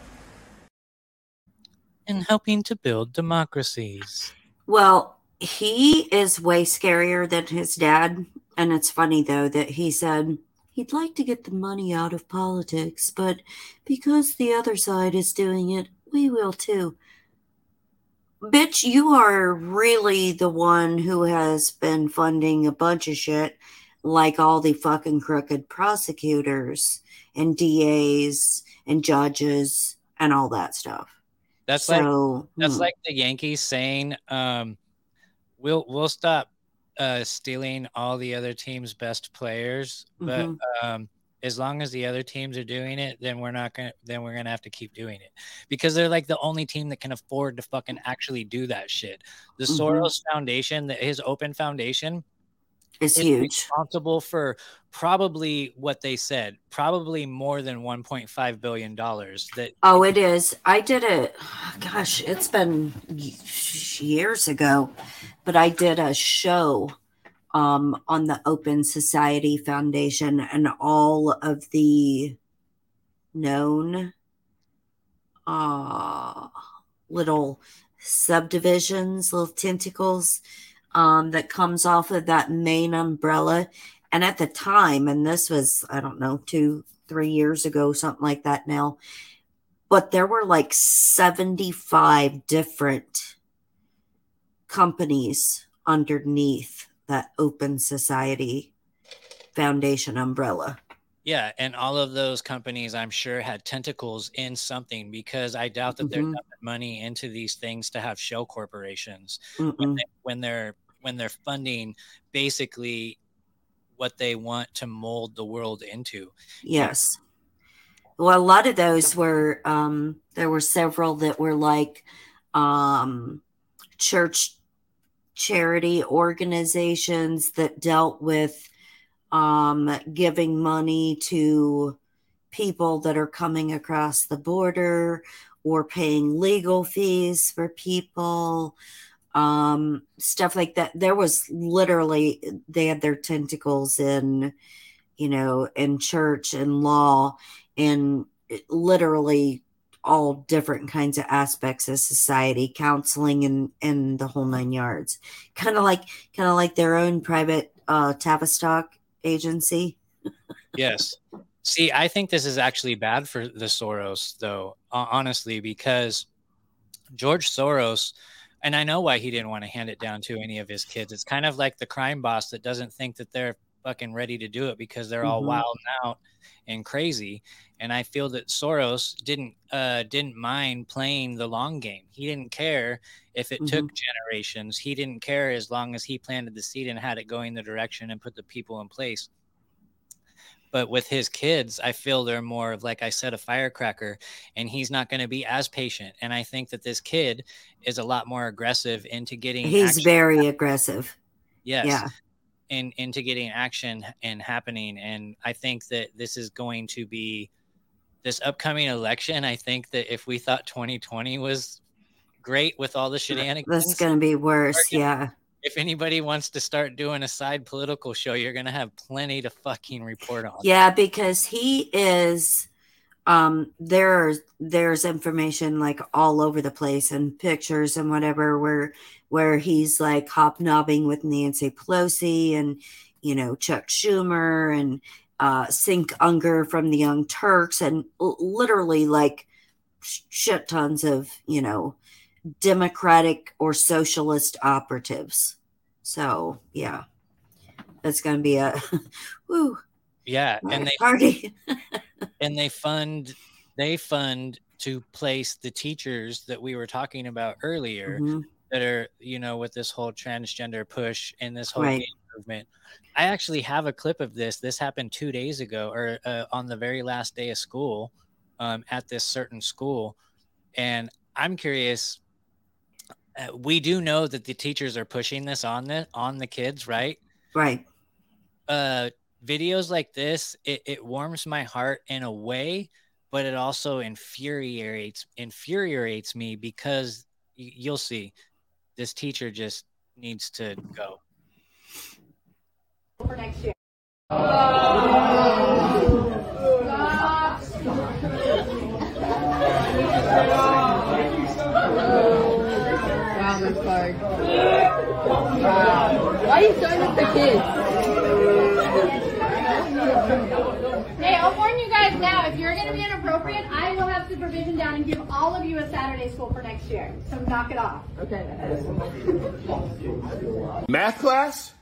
And helping to build democracies. Well, he is way scarier than his dad. And it's funny, though, that he said he'd like to get the money out of politics, but because the other side is doing it, we will too. Bitch, you are really the one who has been funding a bunch of shit like all the fucking crooked prosecutors and DAs and judges and all that stuff. That's So, like that's hmm. like the Yankees saying, um, "We'll we'll stop uh, stealing all the other team's best players, but Mhm. um, as long as the other teams are doing it, then we're not gonna then we're gonna have to keep doing it because they're like the only team that can afford to fucking actually do that shit. The Mhm. Soros Foundation, that his Open Foundation, Is huge. responsible for probably what they said, probably more than 1.5 billion dollars. That Oh, it is. I did it. Gosh, it's been years ago, but I did a show um, on the Open Society Foundation and all of the known uh, little subdivisions, little tentacles um, that comes off of that main umbrella. And at the time, and this was, I don't know, two, three years ago, something like that now, but there were like 75 different companies underneath that Open Society Foundation umbrella. Yeah, and all of those companies, I'm sure, had tentacles in something because I doubt that they're Mhm. dumping money into these things to have shell corporations when, they, when they're when they're funding basically what they want to mold the world into. Yes. Well, a lot of those were um there were several that were like um church charity organizations that dealt with um giving money to people that are coming across the border or paying legal fees for people um stuff like that. There was literally they had their tentacles in you know in church and law and literally all different kinds of aspects of society counseling and and the whole nine yards. Kind of like kind of like their own private uh tavistock agency. Yes. See, I think this is actually bad for the Soros, though, honestly, because George Soros, and I know why he didn't want to hand it down to any of his kids. It's kind of like the crime boss that doesn't think that they're fucking ready to do it because they're all Mhm. wild out and crazy. And I feel that Soros didn't uh, didn't mind playing the long game. He didn't care if it took generations. He didn't care as long as he planted the seed and had it going the direction and put the people in place but with his kids i feel they're more of like i said a firecracker and he's not going to be as patient and i think that this kid is a lot more aggressive into getting he's action- very aggressive. Yes yeah. in into getting action and happening and i think that this is going to be this upcoming election i think that if we thought 2020 was great with all the shenanigans that's gonna be worse yeah if anybody wants to start doing a side political show you're to have plenty to fucking report on. Yeah, because he is um there's there's information like all over the place and pictures and whatever where where he's like hobnobbing with Nancy Pelosi and you know Chuck Schumer and uh Cenk Uygur from the Young Turks and l- literally like sh- shit tons of you know democratic or socialist operatives. So yeah. That's gonna be a woo yeah and they party. and they fund they fund to place the teachers that we were talking about earlier Mhm. that are you know with this whole transgender push and this whole Right. movement i actually have a clip of this this happened two days ago or uh, on the very last day of school um, at this certain school and i'm curious uh, we do know that the teachers are pushing this on the on the kids right Right. uh videos like this it, it warms my heart in a way but it also infuriates infuriates me because y- you'll see this teacher just needs to go for next year. Wow, that's hard. Wow. Why are you showing us the kids? Hey, I'll warn you guys now, if you're going to be inappropriate, I will have supervision down and give all of you a Saturday school for next year. So knock it off. Okay. Math class?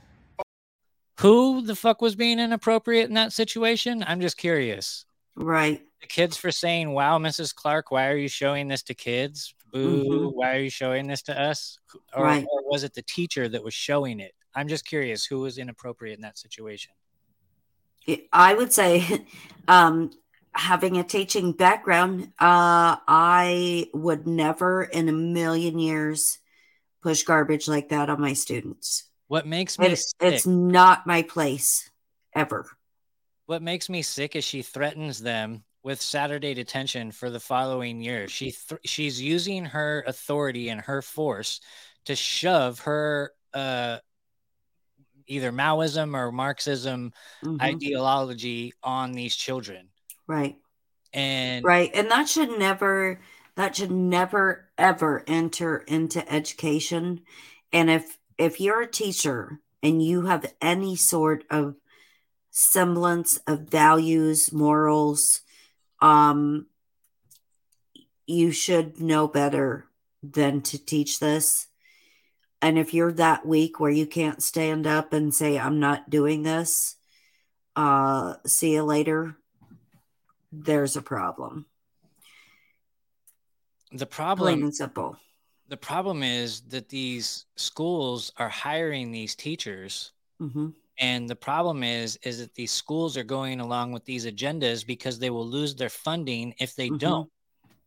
who the fuck was being inappropriate in that situation i'm just curious Right. the kids for saying wow mrs clark why are you showing this to kids boo Mhm. why are you showing this to us or, Right. or was it the teacher that was showing it i'm just curious who was inappropriate in that situation I would say, um, having a teaching background, uh, I would never in a million years push garbage like that on my students. what makes me It, sick it's not my place ever. What makes me sick is she threatens them with Saturday detention for the following year. She th- she's using her authority and her force to shove her uh, either Maoism or Marxism Mhm. ideology on these children. Right. And right and that should never that should never ever enter into education and if if you're a teacher and you have any sort of semblance of values morals um you should know better than to teach this. And if you're that weak where you can't stand up and say i'm not doing this uh see you later there's a problem. The problem plain and simple. The problem is that these schools are hiring these teachers hmm and the problem is is that these schools are going along with these agendas because they will lose their funding if they Mhm. don't.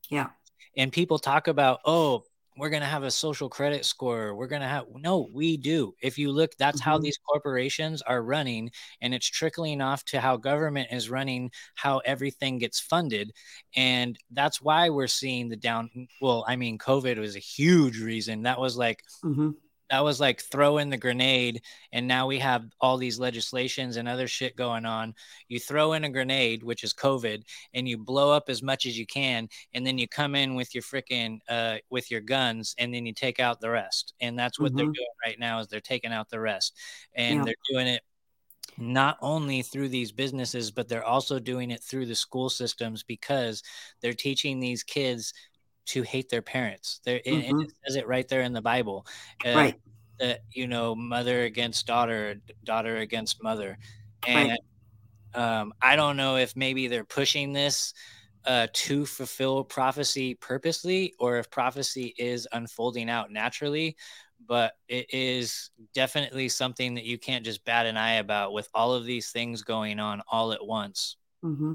Yeah. And people talk about oh we're going to have a social credit score. We're going to have no we do. If you look that's how Mhm. these corporations are running and it's trickling off to how government is running how everything gets funded. And that's why we're seeing the down well i mean covid was a huge reason. That was like hmm that was like throw in the grenade and now we have all these legislations and other shit going on you throw in a grenade which is covid and you blow up as much as you can and then you come in with your freaking uh with your guns and then you take out the rest and that's what they're Mhm. doing right now is they're taking out the rest and Yeah. they're doing it not only through these businesses but they're also doing it through the school systems because they're teaching these kids to hate their parents. There and- and it says it right there in the bible uh, Right. that you know mother against daughter daughter against mother. And Right. um, i don't know if maybe they're pushing this uh, to fulfill prophecy purposely or if prophecy is unfolding out naturally but it is definitely something that you can't just bat an eye about with all of these things going on all at once. Hmm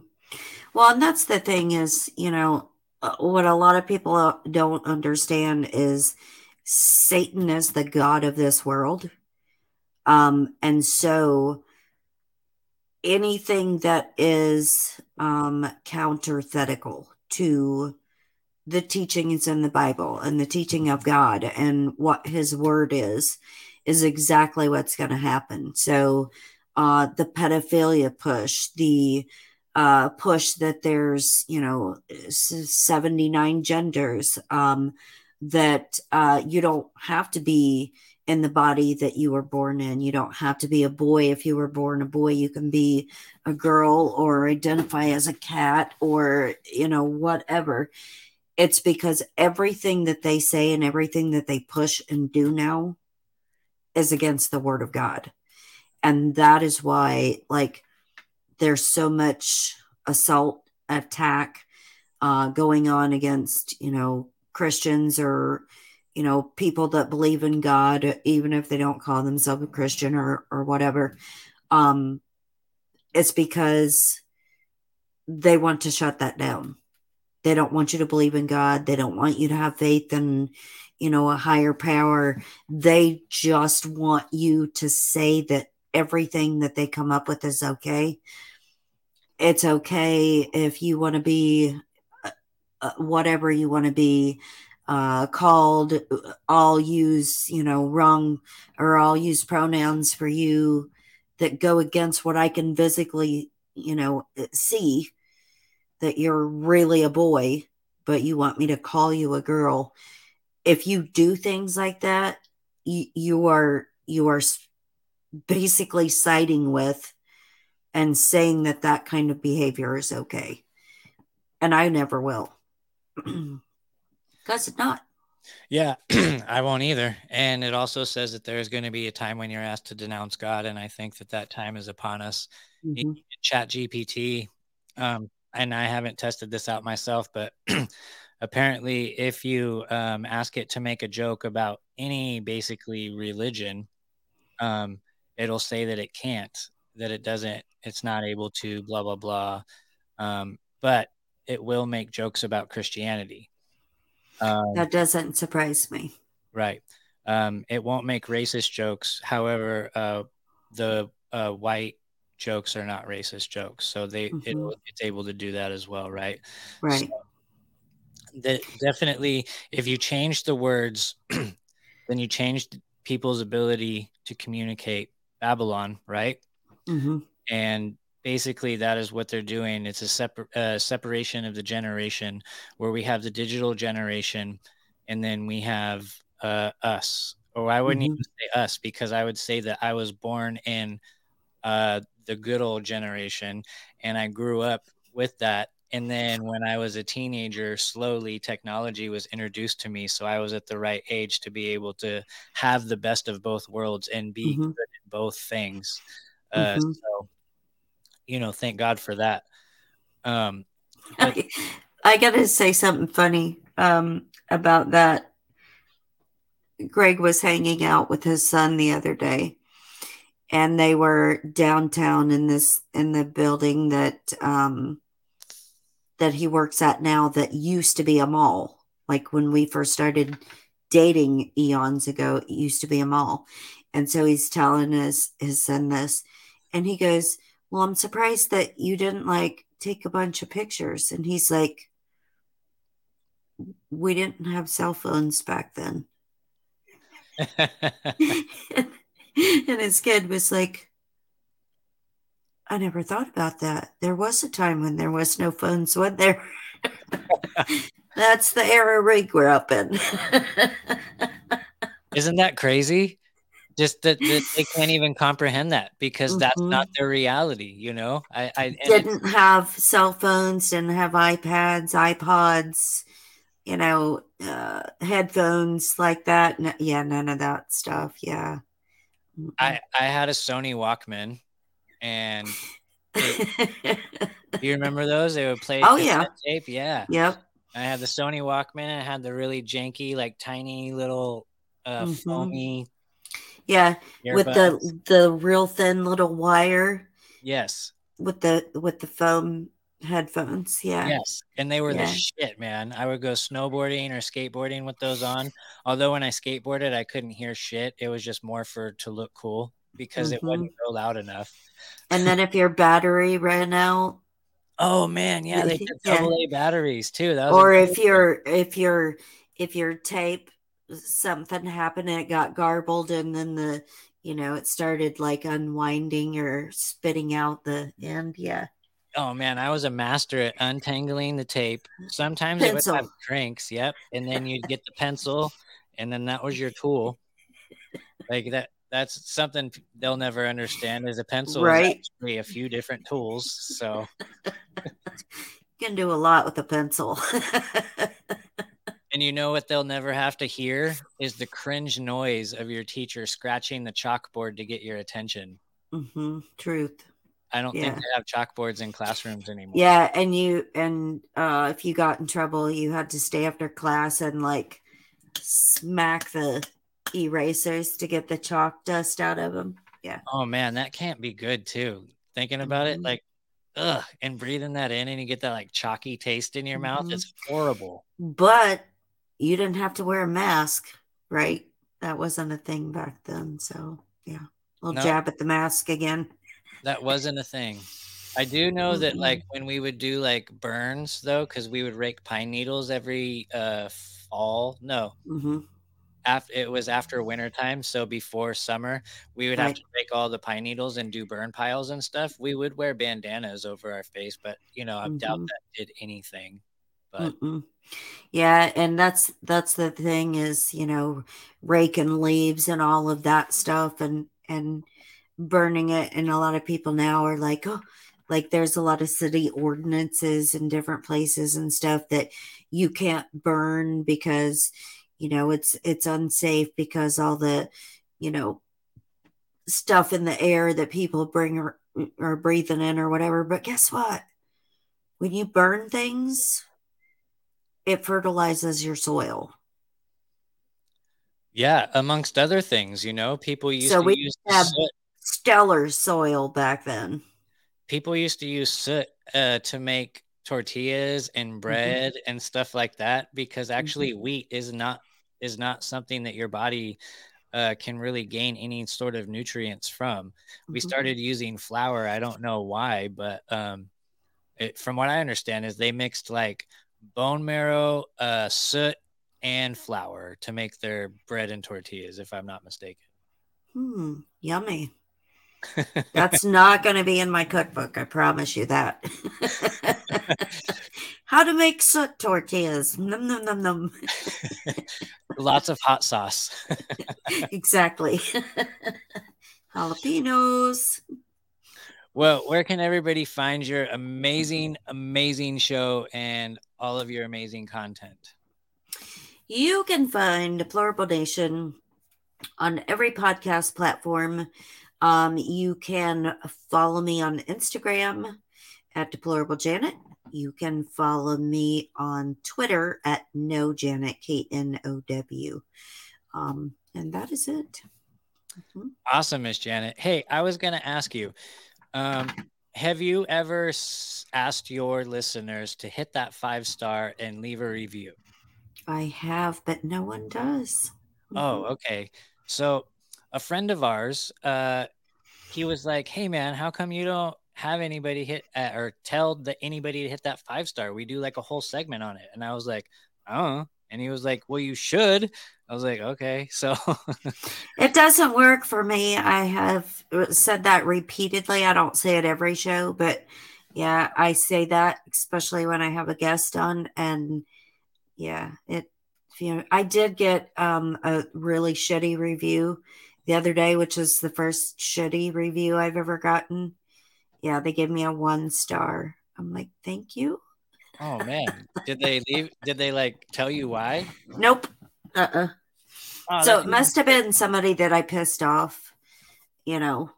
Well, and that's the thing is, you know, what a lot of people uh, don't understand is Satan is the god of this world. Um, and so anything that is um counterthetical to the teachings in the Bible and the teaching of God and what his word is, is exactly what's going to happen. So, uh, the pedophilia push, the uh, push that there's, you know, 79 genders, um, that uh, you don't have to be in the body that you were born in. You don't have to be a boy if you were born a boy. You can be a girl or identify as a cat or, you know, whatever. It's because everything that they say and everything that they push and do now is against the word of God. And that is why, like, there's so much assault, attack uh, going on against, you know, Christians or, you know, people that believe in God, even if they don't call themselves a Christian or, or whatever. Um, it's because they want to shut that down. They don't want you to believe in God. They don't want you to have faith in, you know, a higher power. They just want you to say that everything that they come up with is okay. It's okay if you want to be uh, uh, whatever you want to be uh, called. I'll use, you know, wrong or I'll use pronouns for you that go against what I can physically, you know, see that you're really a boy, but you want me to call you a girl. If you do things like that, you, you are you are basically siding with and saying that that kind of behavior is okay. And I never will. Because it's not. Yeah, I won't either. And it also says that there's going to be a time when you're asked to denounce God, and I think that that time is upon us. Mhm. Chat GPT, um, and I haven't tested this out myself, but apparently, if you um, ask it to make a joke about any basically religion, um, it'll say that it can't, that it doesn't, it's not able to, blah blah blah. Um, but it will make jokes about Christianity. Um, That doesn't surprise me. Right. Um, it won't make racist jokes. However, uh, the uh, white jokes are not racist jokes, so they Mhm. it'll, it's able to do that as well, right? Right. That definitely, if you change the words, then you change people's ability to communicate Babylon, right? hmm And basically that is what they're doing. It's a separ- uh, separation of the generation where we have the digital generation, and then we have uh, us. Or I wouldn't Mhm. even say us because I would say that I was born in uh, the good old generation, and I grew up with that. And then when I was a teenager, slowly technology was introduced to me. So I was at the right age to be able to have the best of both worlds and be Mhm. good in both things. Uh, Mhm. So, you know, thank God for that. Um, I, I gotta say something funny um, about that. Greg was hanging out with his son the other day, and they were downtown in this in the building that um, that he works at now. That used to be a mall. Like when we first started dating eons ago, it used to be a mall. And so he's telling his his son this, and he goes, "Well, I'm surprised that you didn't like take a bunch of pictures." And he's like, "We didn't have cell phones back then." and his kid was like, "I never thought about that. There was a time when there was no phones, wasn't there?" That's the era rig we grew up in. Isn't that crazy? Just that, that they can't even comprehend that because that's Mhm. not their reality, you know. I, I didn't have cell phones, didn't have iPads, iPods, you know, uh, headphones like that. N- yeah, none of that stuff. Yeah. I I had a Sony Walkman, and it- you remember those? They would play. Oh, yeah. tape. Yeah. Yep. I had the Sony Walkman. and It had the really janky, like tiny little uh, Mhm. foamy. Yeah, with the the real thin little wire Yes. with the with the foam headphones. Yeah. Yes, and they were Yeah. the shit, man. I would go snowboarding or skateboarding with those on. Although when I skateboarded, I couldn't hear shit. It was just more for to look cool because it wasn't real loud enough. And then if your battery ran out, Oh man, yeah, they did double A batteries too. Or if your if your if your tape something happened and it got garbled and then the you know it started like unwinding or spitting out the end yeah Oh man, I was a master at untangling the tape. Sometimes it would have Pencil. cranks, yep. And then you'd get the pencil, and then that was your tool. Like that that's something they'll never understand is a pencil Right. is actually a few different tools. So you can do a lot with a pencil and you know what they'll never have to hear is the cringe noise of your teacher scratching the chalkboard to get your attention. mm-hmm. truth I don't think they have chalkboards in classrooms anymore. yeah and you and uh if you got in trouble you had to stay after class and like smack the erasers to get the chalk dust out of them yeah Oh man, that can't be good too. Thinking about it, Mhm. like, ugh, and breathing that in, and you get that like chalky taste in your mouth. Mhm. It's horrible. but you didn't have to wear a mask right that wasn't a thing back then so yeah little No. jab at the mask again That wasn't a thing. I do know that Mm-mm. like when we would do like burns though, because we would rake pine needles every uh fall. No, hmm after it was after winter time, so before summer, we would have to rake all the pine needles and do burn piles and stuff. We would wear bandanas over our face, but you know, I doubt Mhm. that did anything. But Mm-mm. yeah and that's that's the thing is you know raking leaves and all of that stuff and and burning it and a lot of people now are like oh like there's a lot of city ordinances in different places and stuff that you can't burn because you know it's it's unsafe because all the you know stuff in the air that people bring or, or breathing in or whatever. But guess what? When you burn things it fertilizes your soil. Yeah, amongst other things, you know, people used so to we use had soot. stellar soil back then. People used to use soot uh, to make tortillas Mm-hmm. and bread and stuff like that because actually wheat is not is not something that your body uh, can really gain any sort of nutrients from. We Mhm. started using flour. I don't know why, but um, it, from what I understand, is they mixed like bone marrow, uh, soot, and flour to make their bread and tortillas. If I'm not mistaken. hmm yummy That's not going to be in my cookbook. I promise you that. How to make soot tortillas. Num, num, num, num. Lots of hot sauce. exactly. Jalapenos. Well, where can everybody find your amazing, amazing show and all of your amazing content? You can find Deplorable Nation on every podcast platform. Um, you can follow me on Instagram at Deplorable Janet. You can follow me on Twitter at No Janet K N O W. Um, and that is it. Mhm. Awesome, Miss Janet. Hey, I was going to ask you um, have you ever s- asked your listeners to hit that five star and leave a review? I have, but no one does. Oh, okay. So a friend of ours, uh, he was like, "Hey, man, how come you don't have anybody hit uh, or tell the, anybody to hit that five star? We do like a whole segment on it." And I was like, "Oh," and he was like, "Well, you should." I was like, "Okay." So It doesn't work for me. I have said that repeatedly. I don't say it every show, but yeah, I say that especially when I have a guest on. And yeah, it. you know, I did get um, a really shitty review the other day, which is the first shitty review I've ever gotten. Yeah, they gave me a one star. I'm like, thank you. Oh man, did they leave? Did they like tell you why? Nope. Uh uh Oh, so it must have been somebody that I pissed off, you know,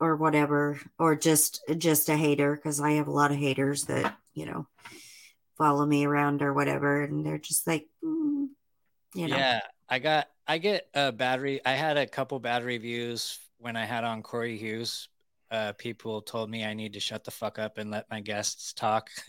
or whatever, or just just a hater because I have a lot of haters that you know follow me around or whatever, and they're just like, mm, you know, Yeah, I got I get a battery. I had a couple bad reviews when I had on Corey Hughes. Uh, people told me I need to shut the fuck up and let my guests talk.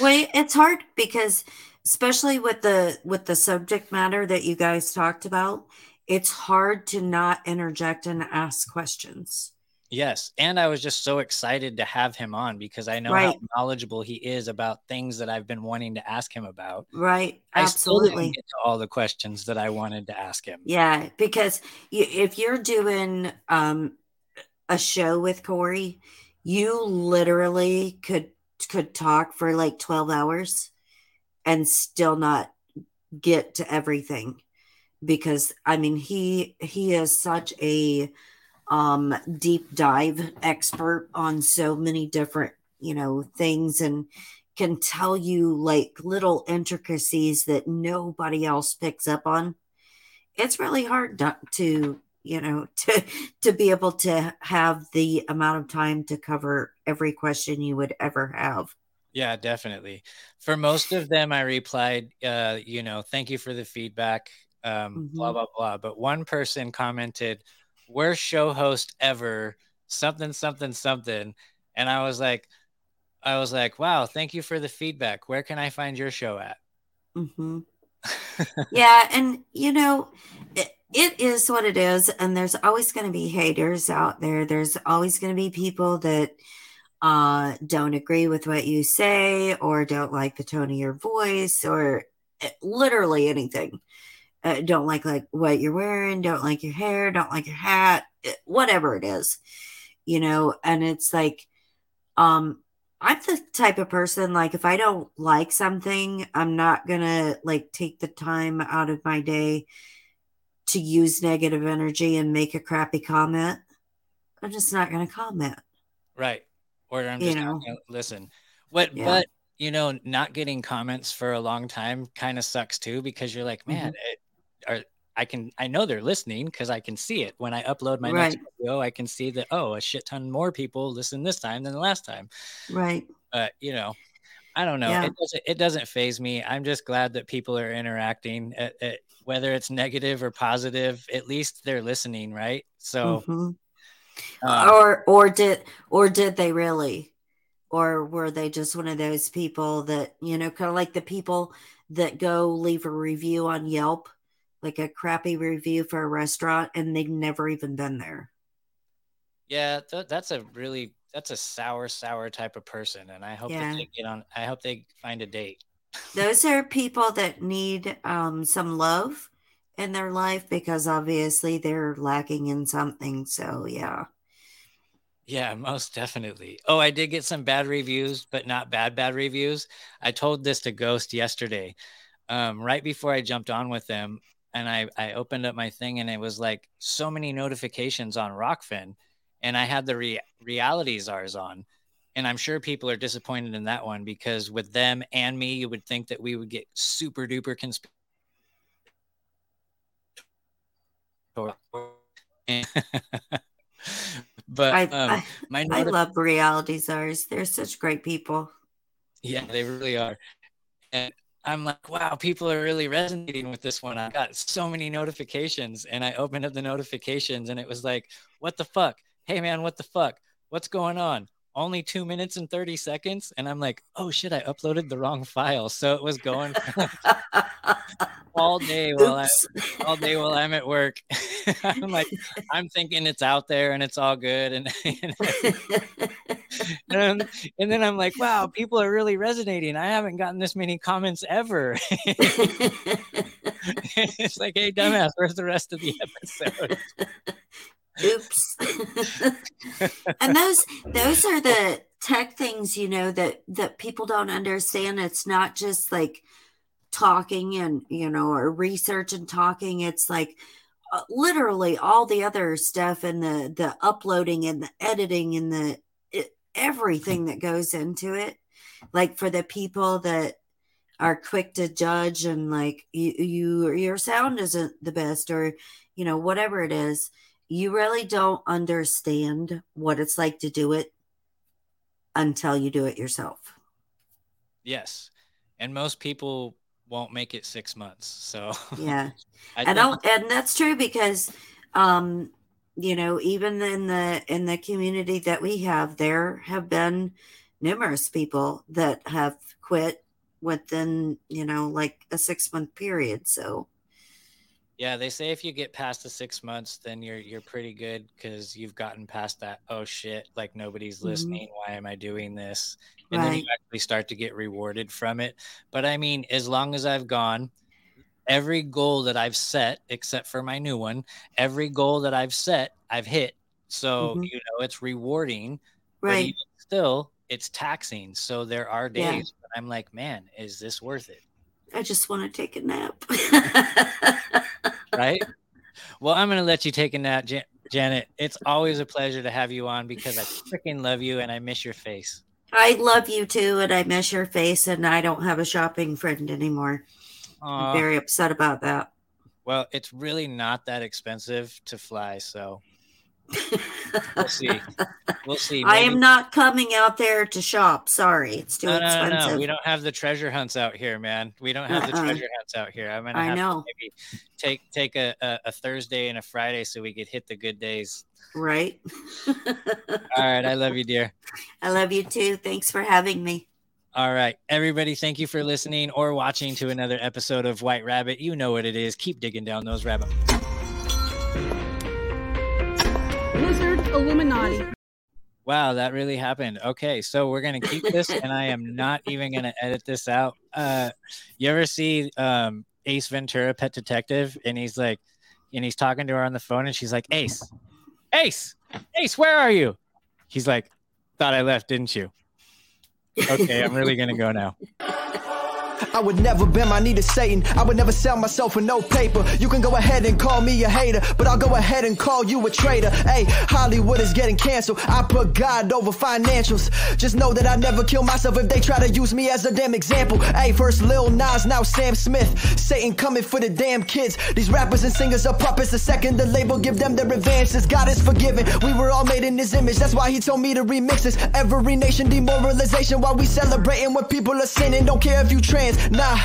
Well, it's hard because especially with the with the subject matter that you guys talked about, it's hard to not interject and ask questions. yes, and I was just so excited to have him on because I know how knowledgeable he is about things that I've been wanting to ask him about. Right? I still Absolutely. didn't get to all the questions that I wanted to ask him. Yeah, because if you're doing um, a show with Corey, you literally could could talk for like 12 hours and still not get to everything because I mean he he is such a um deep dive expert on so many different, you know, things and can tell you like little intricacies that nobody else picks up on. It's really hard to, to you know to to be able to have the amount of time to cover every question you would ever have Yeah, definitely. For most of them, I replied, uh, you know, thank you for the feedback, um, blah, Mhm. blah, blah. But one person commented, worst show host ever, something, something, something. And I was like, I was like, wow, thank you for the feedback. Where can I find your show at? mm-hmm. yeah and you know it, it is what it is and there's always going to be haters out there. There's always going to be people that uh don't agree with what you say or don't like the tone of your voice or eh, literally anything. Uh, don't like like what you're wearing don't like your hair don't like your hat eh, whatever it is you know? And it's like um i'm the type of person like if i don't like something i'm not gonna like take the time out of my day to use negative energy and make a crappy comment i'm just not gonna comment Right. Or I'm You just not know. listen. What Yeah. but you know, not getting comments for a long time kind of sucks too because you're like, man, Mm-hmm. it, are I can I know they're listening because I can see it when I upload my Right. next video. I can see that oh, a shit ton more people listen this time than the last time. right But you know, I don't know. Yeah. It doesn't it doesn't phase me. I'm just glad that people are interacting. At, at, whether it's negative or positive, at least they're listening, right? So, Mhm. um, or or did or did they really or were they just one of those people that you know kind of like the people that go leave a review on yelp like a crappy review for a restaurant and they've never even been there Yeah, th- that's a really that's a sour, sour type of person, and I hope Yeah. that they get on. I hope they find a date. those are people that need um, some love in their life because obviously they're lacking in something so yeah Yeah, most definitely. Oh, I did get some bad reviews, but not bad bad reviews. I told this to Ghost yesterday, um, right before I jumped on with them, and I I opened up my thing and it was like so many notifications on Rokfin, and I had the re- reality czars on, and I'm sure people are disappointed in that one because with them and me, you would think that we would get super duper conspiracy. but I, um, I, my I love reality czars. They're such great people. Yeah, they really are. And I'm like, wow, people are really resonating with this one. I got so many notifications and I opened up the notifications and it was like, what the fuck? Hey man, what the fuck? What's going on? Only two minutes and 30 seconds. And I'm like, oh shit, I uploaded the wrong file. So it was going all day while I all day while I'm at work. I'm like, I'm thinking it's out there and it's all good. And and, and then I'm like, wow, people are really resonating. I haven't gotten this many comments ever. it's like, hey, dumbass, where's the rest of the episode? Oops. and those those are the tech things, you know, that that people don't understand. It's not just like talking and you know or research and talking it's like uh, literally all the other stuff and the the uploading and the editing and the it, everything that goes into it like for the people that are quick to judge and like you, you your sound isn't the best or you know whatever it is you really don't understand what it's like to do it until you do it yourself Yes. And most people won't make it six months. So yeah I and think- and that's true because um you know even in the in the community that we have there have been numerous people that have quit within you know like a six month period so Yeah, they say if you get past the six months, then you're you're pretty good because you've gotten past that. Oh shit! Like nobody's Mhm. listening. Why am I doing this? And then you actually start to get rewarded from it. But I mean, as long as I've gone, every goal that I've set, except for my new one, every goal that I've set, I've hit. So Mhm. you know, it's rewarding. but Right. still, it's taxing. So there are Yeah. days when I'm like, man, is this worth it? I just want to take a nap right? Well, I'm going to let you take a nap, Jan- Janet. It's always a pleasure to have you on because I freaking love you and I miss your face. i love you too and i miss your face and i don't have a shopping friend anymore Aw. i'm very upset about that Well, it's really not that expensive to fly, so we'll see. We'll see. i am not coming out there to shop sorry it's too No, no, no, expensive no. We don't have the treasure hunts out here, man. We don't have the Uh-uh. treasure hunts out here. I'm gonna I have know. to maybe take take a, a, a Thursday and a Friday so we could hit the good days. right All right, I love you, dear. i love you too thanks for having me All right, everybody, thank you for listening or watching to another episode of White Rabbit. You know what it is. Keep digging down those rabbit. Lizard Illuminati. Wow, that really happened. Okay, so we're gonna keep this, and I am not even gonna edit this out. Uh, you ever see um, Ace Ventura, Pet Detective, and he's like, and he's talking to her on the phone, and she's like, Ace, Ace, Ace, where are you? He's like, thought I left, didn't you? Okay, I'm really gonna go now. I would never bend my knee to Satan. I would never sell myself for no paper. You can go ahead and call me a hater, but I'll go ahead and call you a traitor. Hey, Hollywood is getting canceled. I put God over financials. Just know that I never kill myself if they try to use me as a damn example. Hey, first Lil Nas, now Sam Smith. Satan coming for the damn kids. These rappers and singers are puppets. The second the label give them their advances, God is forgiven. We were all made in His image. That's why He told me to remix this. Every nation demoralization while we celebrating when people are sinning. Don't care if you trans, nah.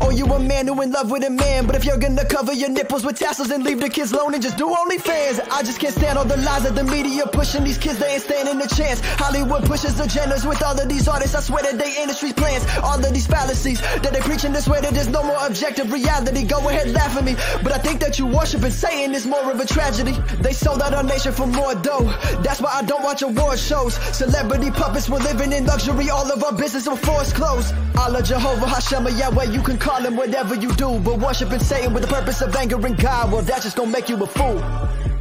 Or you a man who in love with a man. But if you're gonna cover your nipples with tassels and leave the kids alone and just do only OnlyFans, I just can't stand all the lies that the media pushing. These kids, they ain't standing a chance. Hollywood pushes agendas with all of these artists. I swear that they industry's plans. All of these fallacies that they preaching this way that there's no more objective reality. Go ahead, laugh at me. But I think that you worshiping Satan is more of a tragedy. They sold out our nation for more dough. That's why I don't watch award shows. Celebrity puppets, we're living in luxury. All of our business will force close. Allah Jehovah Hashem Yahweh, you can call him whatever you do. But worshiping Satan with the purpose of angering God, well, that's just gonna make you a fool.